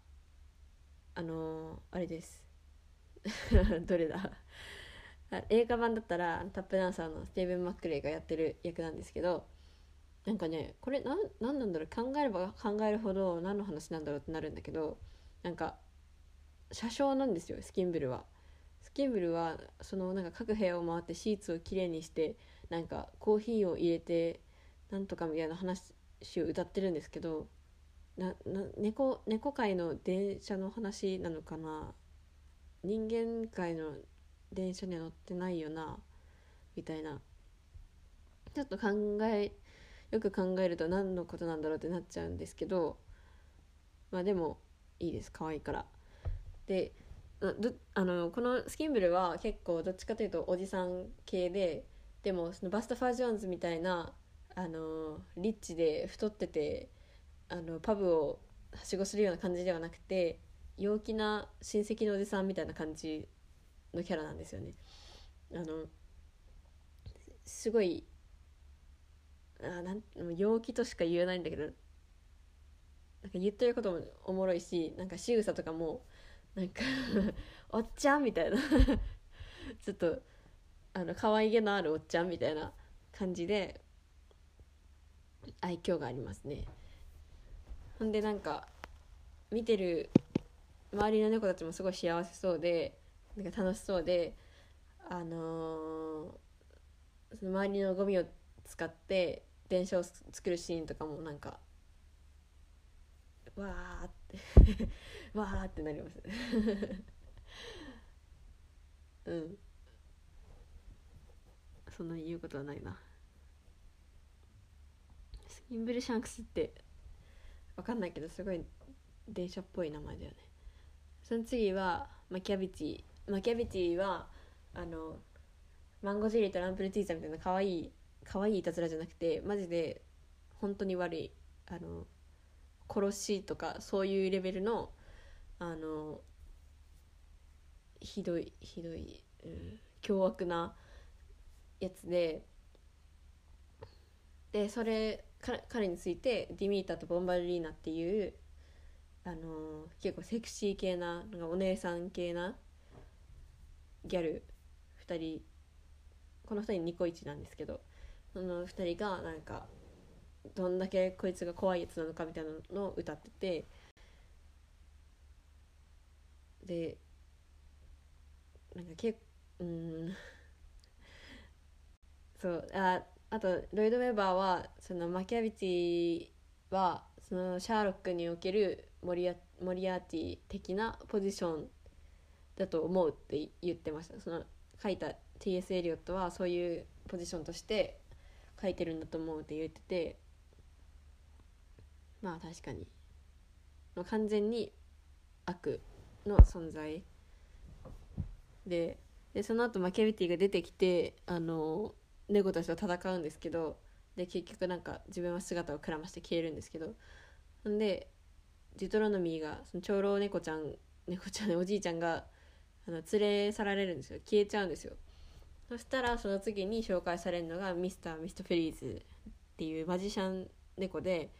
あのー、あれです。どれだ？映画版だったらタップダンサーのスティーブン・マックレイがやってる役なんですけどなんかねこれな何なんだろう？考えれば考えるほど何の話なんだろうってなるんだけどなんか車掌なんですよスキンブルは。スキンブルはそのなんか各部屋を回ってシーツをきれいにしてなんかコーヒーを入れてなんとかみたいな話を歌ってるんですけどなな猫猫界の電車の話なのかな？人間界の電車には乗ってないよな？みたいな。ちょっと考えよく考えると何のことなんだろうってなっちゃうんですけどまあでもいいです。可愛いから。であのこのスキンブルは結構どっちかというとおじさん系ででもそのバスト・ファー・ジョーンズみたいなあのリッチで太っててあのパブをはしごするような感じではなくて陽気な親戚のおじさんみたいな感じのキャラなんですよね。あのすごいあなん陽気としか言えないんだけどなんか言ってることもおもろいしなんか仕草とかもなんか おっちゃんみたいな ちょっとあの可愛げのあるおっちゃんみたいな感じで愛嬌がありますね。ほんでなんか見てる周りの猫たちもすごい幸せそうでなんか楽しそうであのー、その周りのゴミを使って電車を作るシーンとかもなんかわーって わーってなります。うん。そんな言うことはないな。スキンブルシャンクスって分かんないけどすごい電車っぽい名前だよね。その次はマキャビチマキャビチはあのマンゴジェリーとランプルティーザみたいな可愛い可愛いいたずらじゃなくてマジで本当に悪いあの殺しとかそういうレベルのあのひどいひどい、うん、凶悪なやつででそれ彼についてディミータとボンバルリーナっていうあの結構セクシー系ななんかお姉さん系なギャル2人この2人ニコイチなんですけどその2人がなんかどんだけこいつが怖いやつなのかみたいなのを歌っててでなんか結うんそうああとロイド・ウェバーはそのマキャビティはそのシャーロックにおけるモリアモリアーティ的なポジションだと思うって言ってましたその書いた T.S. エリオットはそういうポジションとして書いてるんだと思うって言っててまあ確かに、完全に悪の存在ででその後マキャビティが出てきてあの猫たちと戦うんですけどで結局なんか自分は姿をくらまして消えるんですけどんでジュトロノミーがその長老猫ちゃん猫ちゃん おじいちゃんがあの連れ去られるんですよ。消えちゃうんですよ。そしたらその次に紹介されるのがミスター・ミスト・フェリーズっていうマジシャン猫で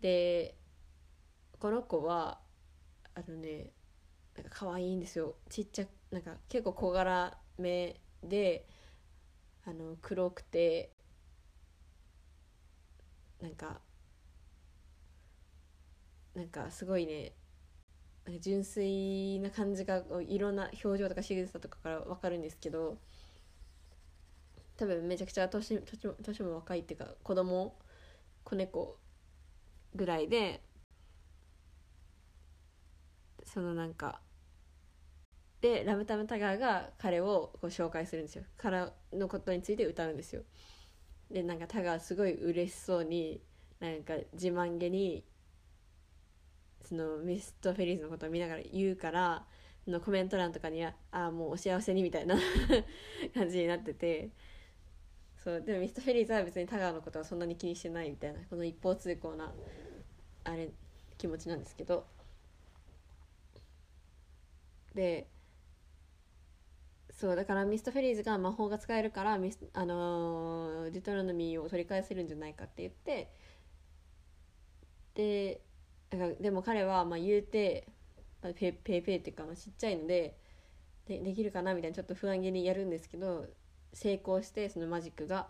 でこの子はあのねなんか可愛いんですよ。ちっちゃなんか結構小柄めであの黒くてなんかなんかすごいね純粋な感じがいろんな表情とか仕草とかから分かるんですけど多分めちゃくちゃ年年も年も若いっていうか子供子猫ぐらいでそのなんかでラムタムタガーが彼をこう紹介するんですよ。彼のことについて歌うんですよ。でなんかタガーすごい嬉しそうになんか自慢げにそのミストフェリーズのことを見ながら言うからのコメント欄とかには「ああもうお幸せに」みたいな 感じになってて。そうでもミストフェリーズは別にタガーのことはそんなに気にしてないみたいなこの一方通行なあれ気持ちなんですけど。でそうだからミストフェリーズが魔法が使えるからミス、あのーデュトロノミーを取り返せるんじゃないかって言ってでだかでも彼はまあ言うてペペーペーっていうかまあちっちゃいのででできるかなみたいなちょっと不安げにやるんですけど成功してそのマジックが。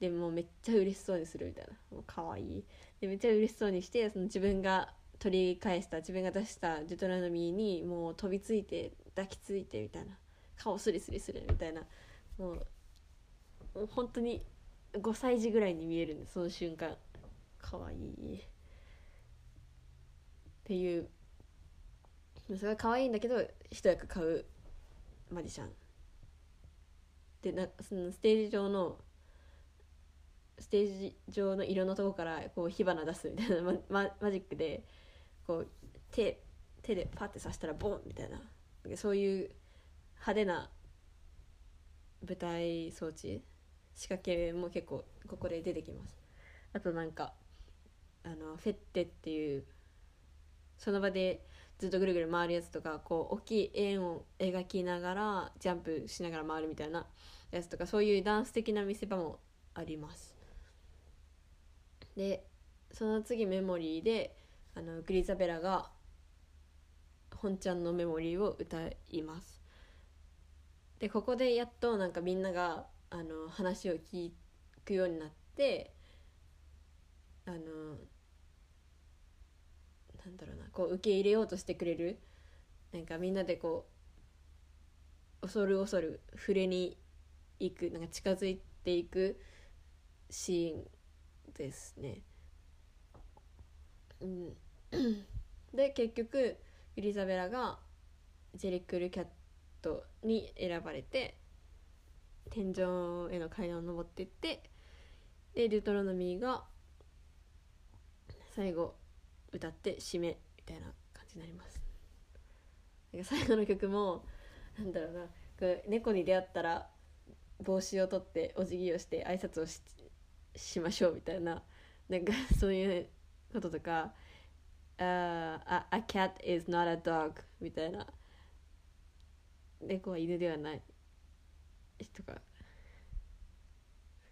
でもめっちゃ嬉しそうにするみたいな。もう可愛いでめっちゃ嬉しそうにしてその自分が取り返した自分が出したデュトラノミーにもう飛びついて抱きついてみたいな。顔スリスリするみたいな。もうもう本当に5歳児ぐらいに見えるんでその瞬間。可愛いいっていう。すごい可愛いんだけど一役買うマジシャン。でなそのステージ上のステージ上の色のとこからこう火花出すみたいな。マママジックでこう手手でパッて刺したらボンみたいな。そういう派手な舞台装置仕掛けも結構ここで出てきます。あとなんかあのフェッテっていうその場でずっとぐるぐる回るやつとかこう大きい円を描きながらジャンプしながら回るみたいなやつとかそういうダンス的な見せ場もあります。でその次メモリーであのグリザベラが本ちゃんのメモリーを歌います。でここでやっとなんかみんながあの話を聞くようになってあのなんだろうなこう受け入れようとしてくれるなんかみんなでこう恐る恐る触れに行くなんか近づいていくシーンですね。うん、で結局エリザベラがジェリクル・キャットに選ばれて天井への階段を登っていってでデュトロノミーが最後歌って締めみたいな感じになります。最後の曲もなんだろうな猫に出会ったら帽子を取ってお辞儀をして挨拶をししましょうみたいななんかそういうこととか「uh, a, a cat is not a dog」みたいな。猫は犬ではないとか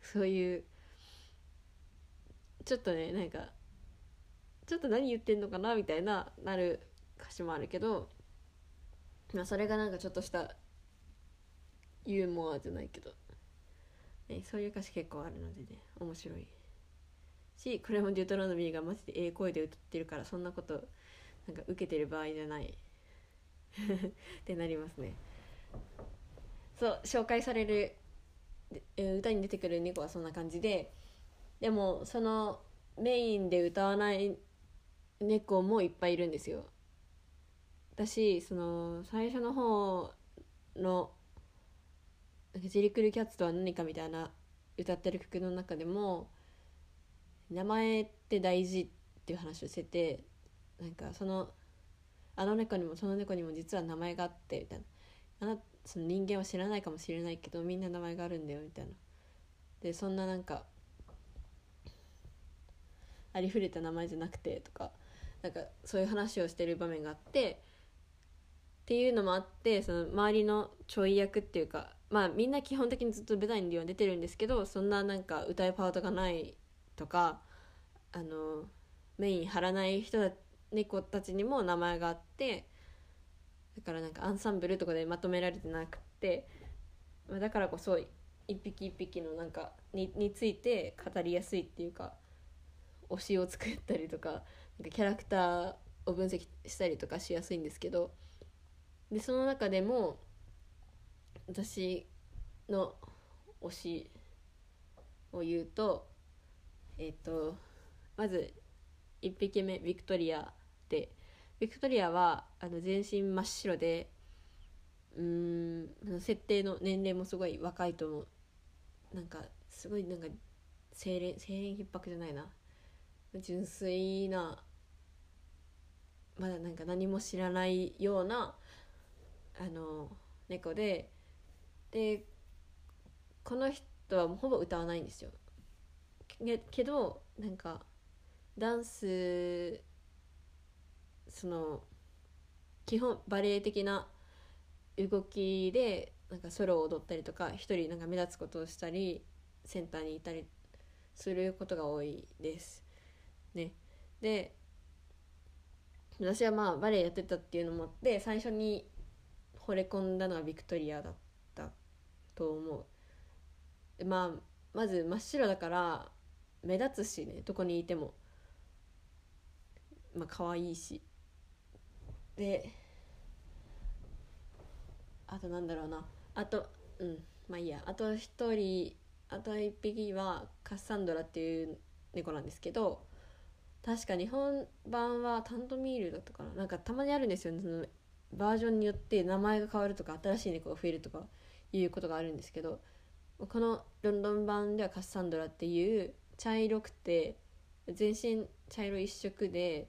そういうちょっとねなんかちょっと何言ってんのかなみたいななる歌詞もあるけど、まあ、それがなんかちょっとしたユーモアじゃないけど、ね、そういう歌詞結構あるのでね面白いしこれもデュトロノミーがマジでええ声で歌ってるからそんなことなんか受けてる場合じゃない。ってなりますね。そう紹介される歌に出てくる猫はそんな感じででもそのメインで歌わない猫もいっぱいいるんですよ。私その最初の方のジリクルキャッツとは何かみたいな歌ってる曲の中でも名前って大事っていう話をしててなんかそのあの猫にもその猫にも実は名前があってみたいな。あなその人間は知らないかもしれないけどみんな名前があるんだよみたいな。でそんななんかありふれた名前じゃなくてとかなんかそういう話をしてる場面があってっていうのもあってその周りのちょい役っていうかまあみんな基本的にずっと舞台に出てるんですけどそんななんか歌うパートがないとかあのメイン張らない人だ猫たちにも名前があってだからなんかアンサンブルとかでまとめられてなくて、まあ、だからこそ一匹一匹のなんかにについて語りやすいっていうか推しを作ったりとかなんかキャラクターを分析したりとかしやすいんですけどでその中でも私の推しを言うとえっ、とまず1匹目ビクトリアでビクトリアはあの全身真っ白でうん設定の年齢もすごい若いと思う。なんかすごいなんか清廉清廉逼迫じゃないな。純粋なまだなんか何も知らないようなあの猫ででこの人はもうほぼ歌わないんですよ。けけどなんかダンスその基本バレエ的な動きでなんかソロを踊ったりとか一人なんか目立つことをしたりセンターにいたりすることが多いです。ね、で私はまあバレエやってたっていうのもあって最初に惚れ込んだのはビクトリアだったと思う。まあまず真っ白だから目立つしねどこにいてもまあ可愛いしであとなんだろうな。あとうんまあいいや。あと一人あと一匹はカッサンドラっていう猫なんですけど確か日本版はタントミールだったかな。なんかたまにあるんですよね。そのバージョンによって名前が変わるとか新しい猫が増えるとかいうことがあるんですけどこのロンドン版ではカッサンドラっていう茶色くて全身茶色一色で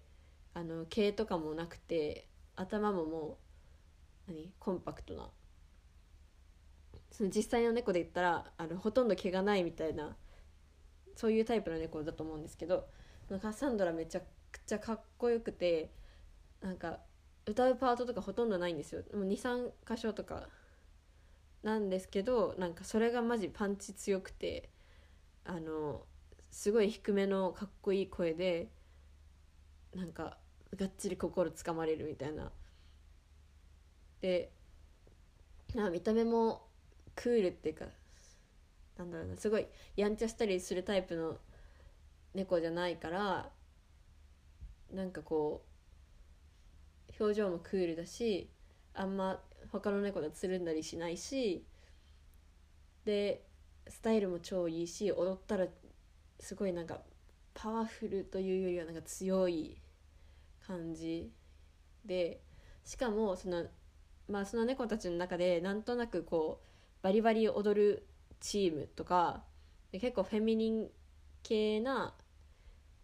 あの毛とかもなくて頭ももう何？コンパクトな。その実際の猫で言ったらあのほとんど毛がないみたいなそういうタイプの猫だと思うんですけどカッサンドラめちゃくちゃかっこよくてなんか歌うパートとかほとんどないんですよ。23箇所とか。なんですけどなんかそれがマジパンチ強くてあのすごい低めのかっこいい声でなんかがっちり心つかまれるみたいな。でな見た目もクールっていうかなんだろうなすごいやんちゃしたりするタイプの猫じゃないからなんかこう表情もクールだしあんま他の猫とつるんだりしないしでスタイルも超いいし踊ったらすごいなんかパワフルというよりはなんか強い感じでしかもそのまあその猫たちの中でなんとなくこうバリバリ踊るチームとか結構フェミニン系な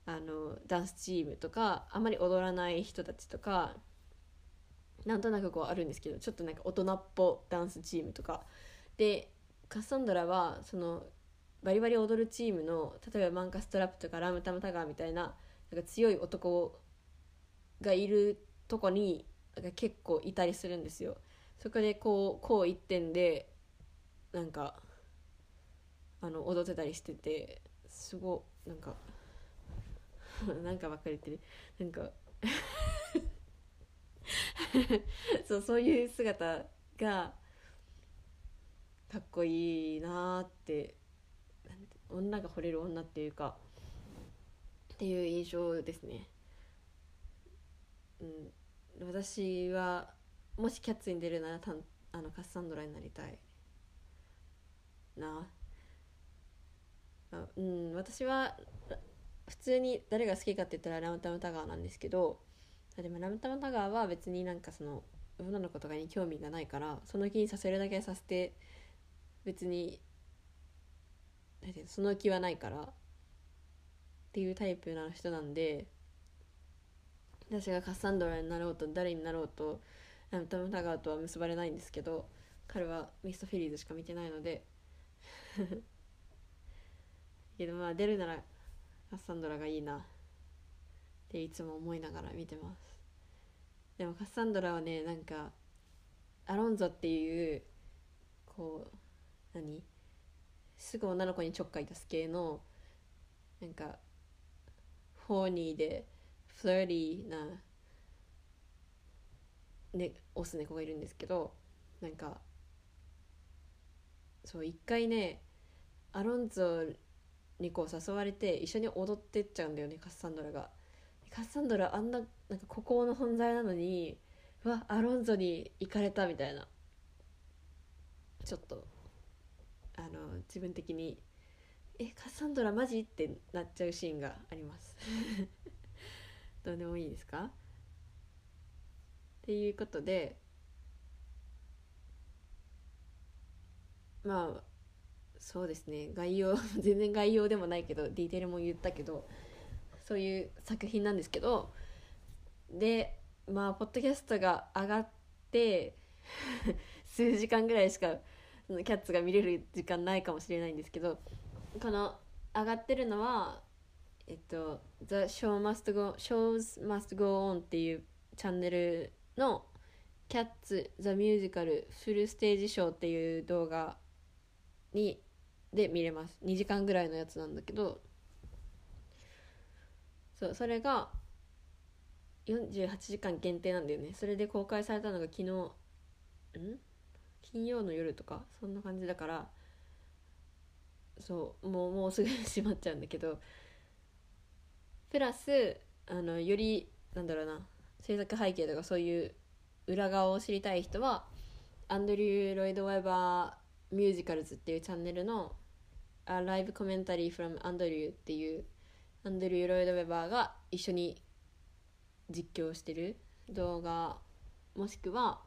あのダンスチームとかあんまり踊らない人たちとかなんとなくこうあるんですけどちょっとなんか大人っぽダンスチームとか。でカッサンドラはそのバリバリ踊るチームの例えばマンカストラップとかラムタムタガーみたいななんか強い男がいるとこに結構いたりするんですよ。そこでこうこう一点でなんかあの踊ってたりしててすごなんか なんかばっかり言ってるなんか そうそういう姿がかっこいいなーって女が惚れる女っていうかっていう印象ですね。うん、私はもしキャッツに出るならたんあのカッサンドラになりたいな。あうん。私は普通に誰が好きかって言ったらラムタムタガーなんですけどでもラムタムタガーは別になんかその女の子とかに興味がないからその気にさせるだけさせて別にその気はないからっていうタイプな人なんで私がカッサンドラになろうと誰になろうとラムタムタガーとは結ばれないんですけど彼はミストフィリーズしか見てないので。けどまあ出るならカッサンドラがいいな。っていつも思いながら見てます。でもカッサンドラはねなんかアロンゾっていうこう何？すぐ女の子にちょっかい出す系のなんかホーニーでフラーな、ね、オス猫がいるんですけどなんかそう一回ねアロンゾにこう誘われて一緒に踊ってっちゃうんだよねカッサンドラが。カッサンドラあんななんか孤高の存在なのにうわアロンゾに行かれたみたいなちょっとあの自分的に「えカッサンドラマジ?」ってなっちゃうシーンがありますどうでもいいですか？っていうことでまあそうですね。概要 全然概要でもないけどディテールも言ったけどそういう作品なんですけどでまあポッドキャストが上がって 数時間ぐらいしかキャッツが見れる時間ないかもしれないんですけどこの上がってるのはえっと「The Show Must Go Shows Must Go On」っていうチャンネルの「キャッツ・ザ・ミュージカルフルステージショー」っていう動画にで見れます。2時間ぐらいのやつなんだけど。そうそれが48時間限定なんだよね。それで公開されたのが昨日ん？金曜の夜とか？そんな感じだからそうもうもうすぐ 閉まっちゃうんだけど。プラスあのよりなんだろうな制作背景とかそういう裏側を知りたい人はアンドリュー・ロイド・ウェバー・ミュージカルズっていうチャンネルの「A Live Commentary from Andrew」っていうアンドリュー・ロイド・ウェバーが一緒に実況してる動画もしくは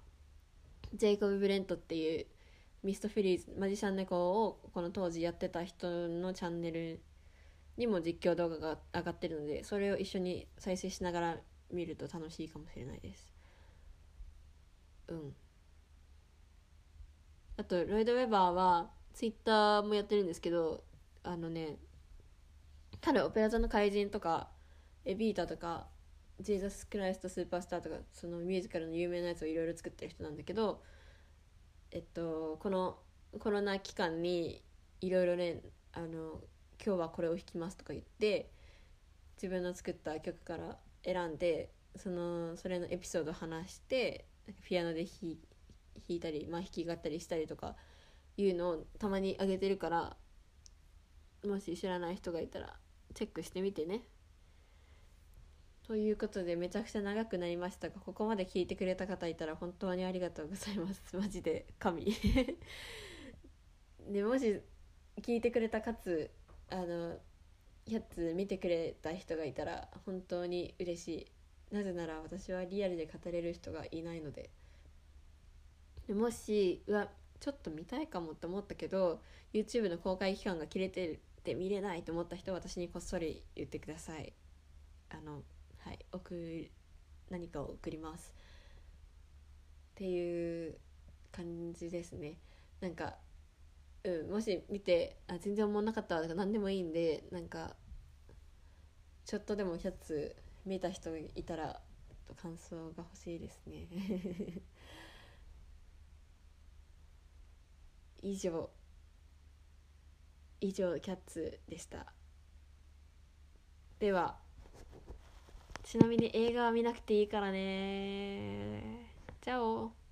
ジェイコブ・ブレントっていうミストフィリーズマジシャン猫をこの当時やってた人のチャンネルにも実況動画が上がってるのでそれを一緒に再生しながら見ると楽しいかもしれないです。うん。あとロイド・ウェバーはツイッターもやってるんですけどあのね彼オペラ座の怪人とかエビータとかジーザス・クライスト・スーパースターとかそのミュージカルの有名なやつをいろいろ作ってる人なんだけどえっとこのコロナ期間にいろいろねあの今日はこれを弾きますとか言って自分の作った曲から選んでそのそれのエピソードを話してピアノで弾いたり、まあ、弾き語ったりしたりとかいうのをたまにあげてるからもし知らない人がいたらチェックしてみてね。ということでめちゃくちゃ長くなりましたがここまで聞いてくれた方いたら本当にありがとうございます マジで神 でもし聞いてくれたかつあのやつ見てくれた人がいたら本当に嬉しい。なぜなら私はリアルで語れる人がいないので。もしうわちょっと見たいかもって思ったけど YouTube の公開期間が切れてて見れないと思った人は私にこっそり言ってください。あのはい送何かを送ります。っていう感じですね。なんかうんもし見てあ全然思わなかったわとか何でもいいんでなんかちょっとでもキャッツ見た人いたら感想が欲しいですね 以上以上キャッツでしたではちなみに映画は見なくていいからね。じゃあ。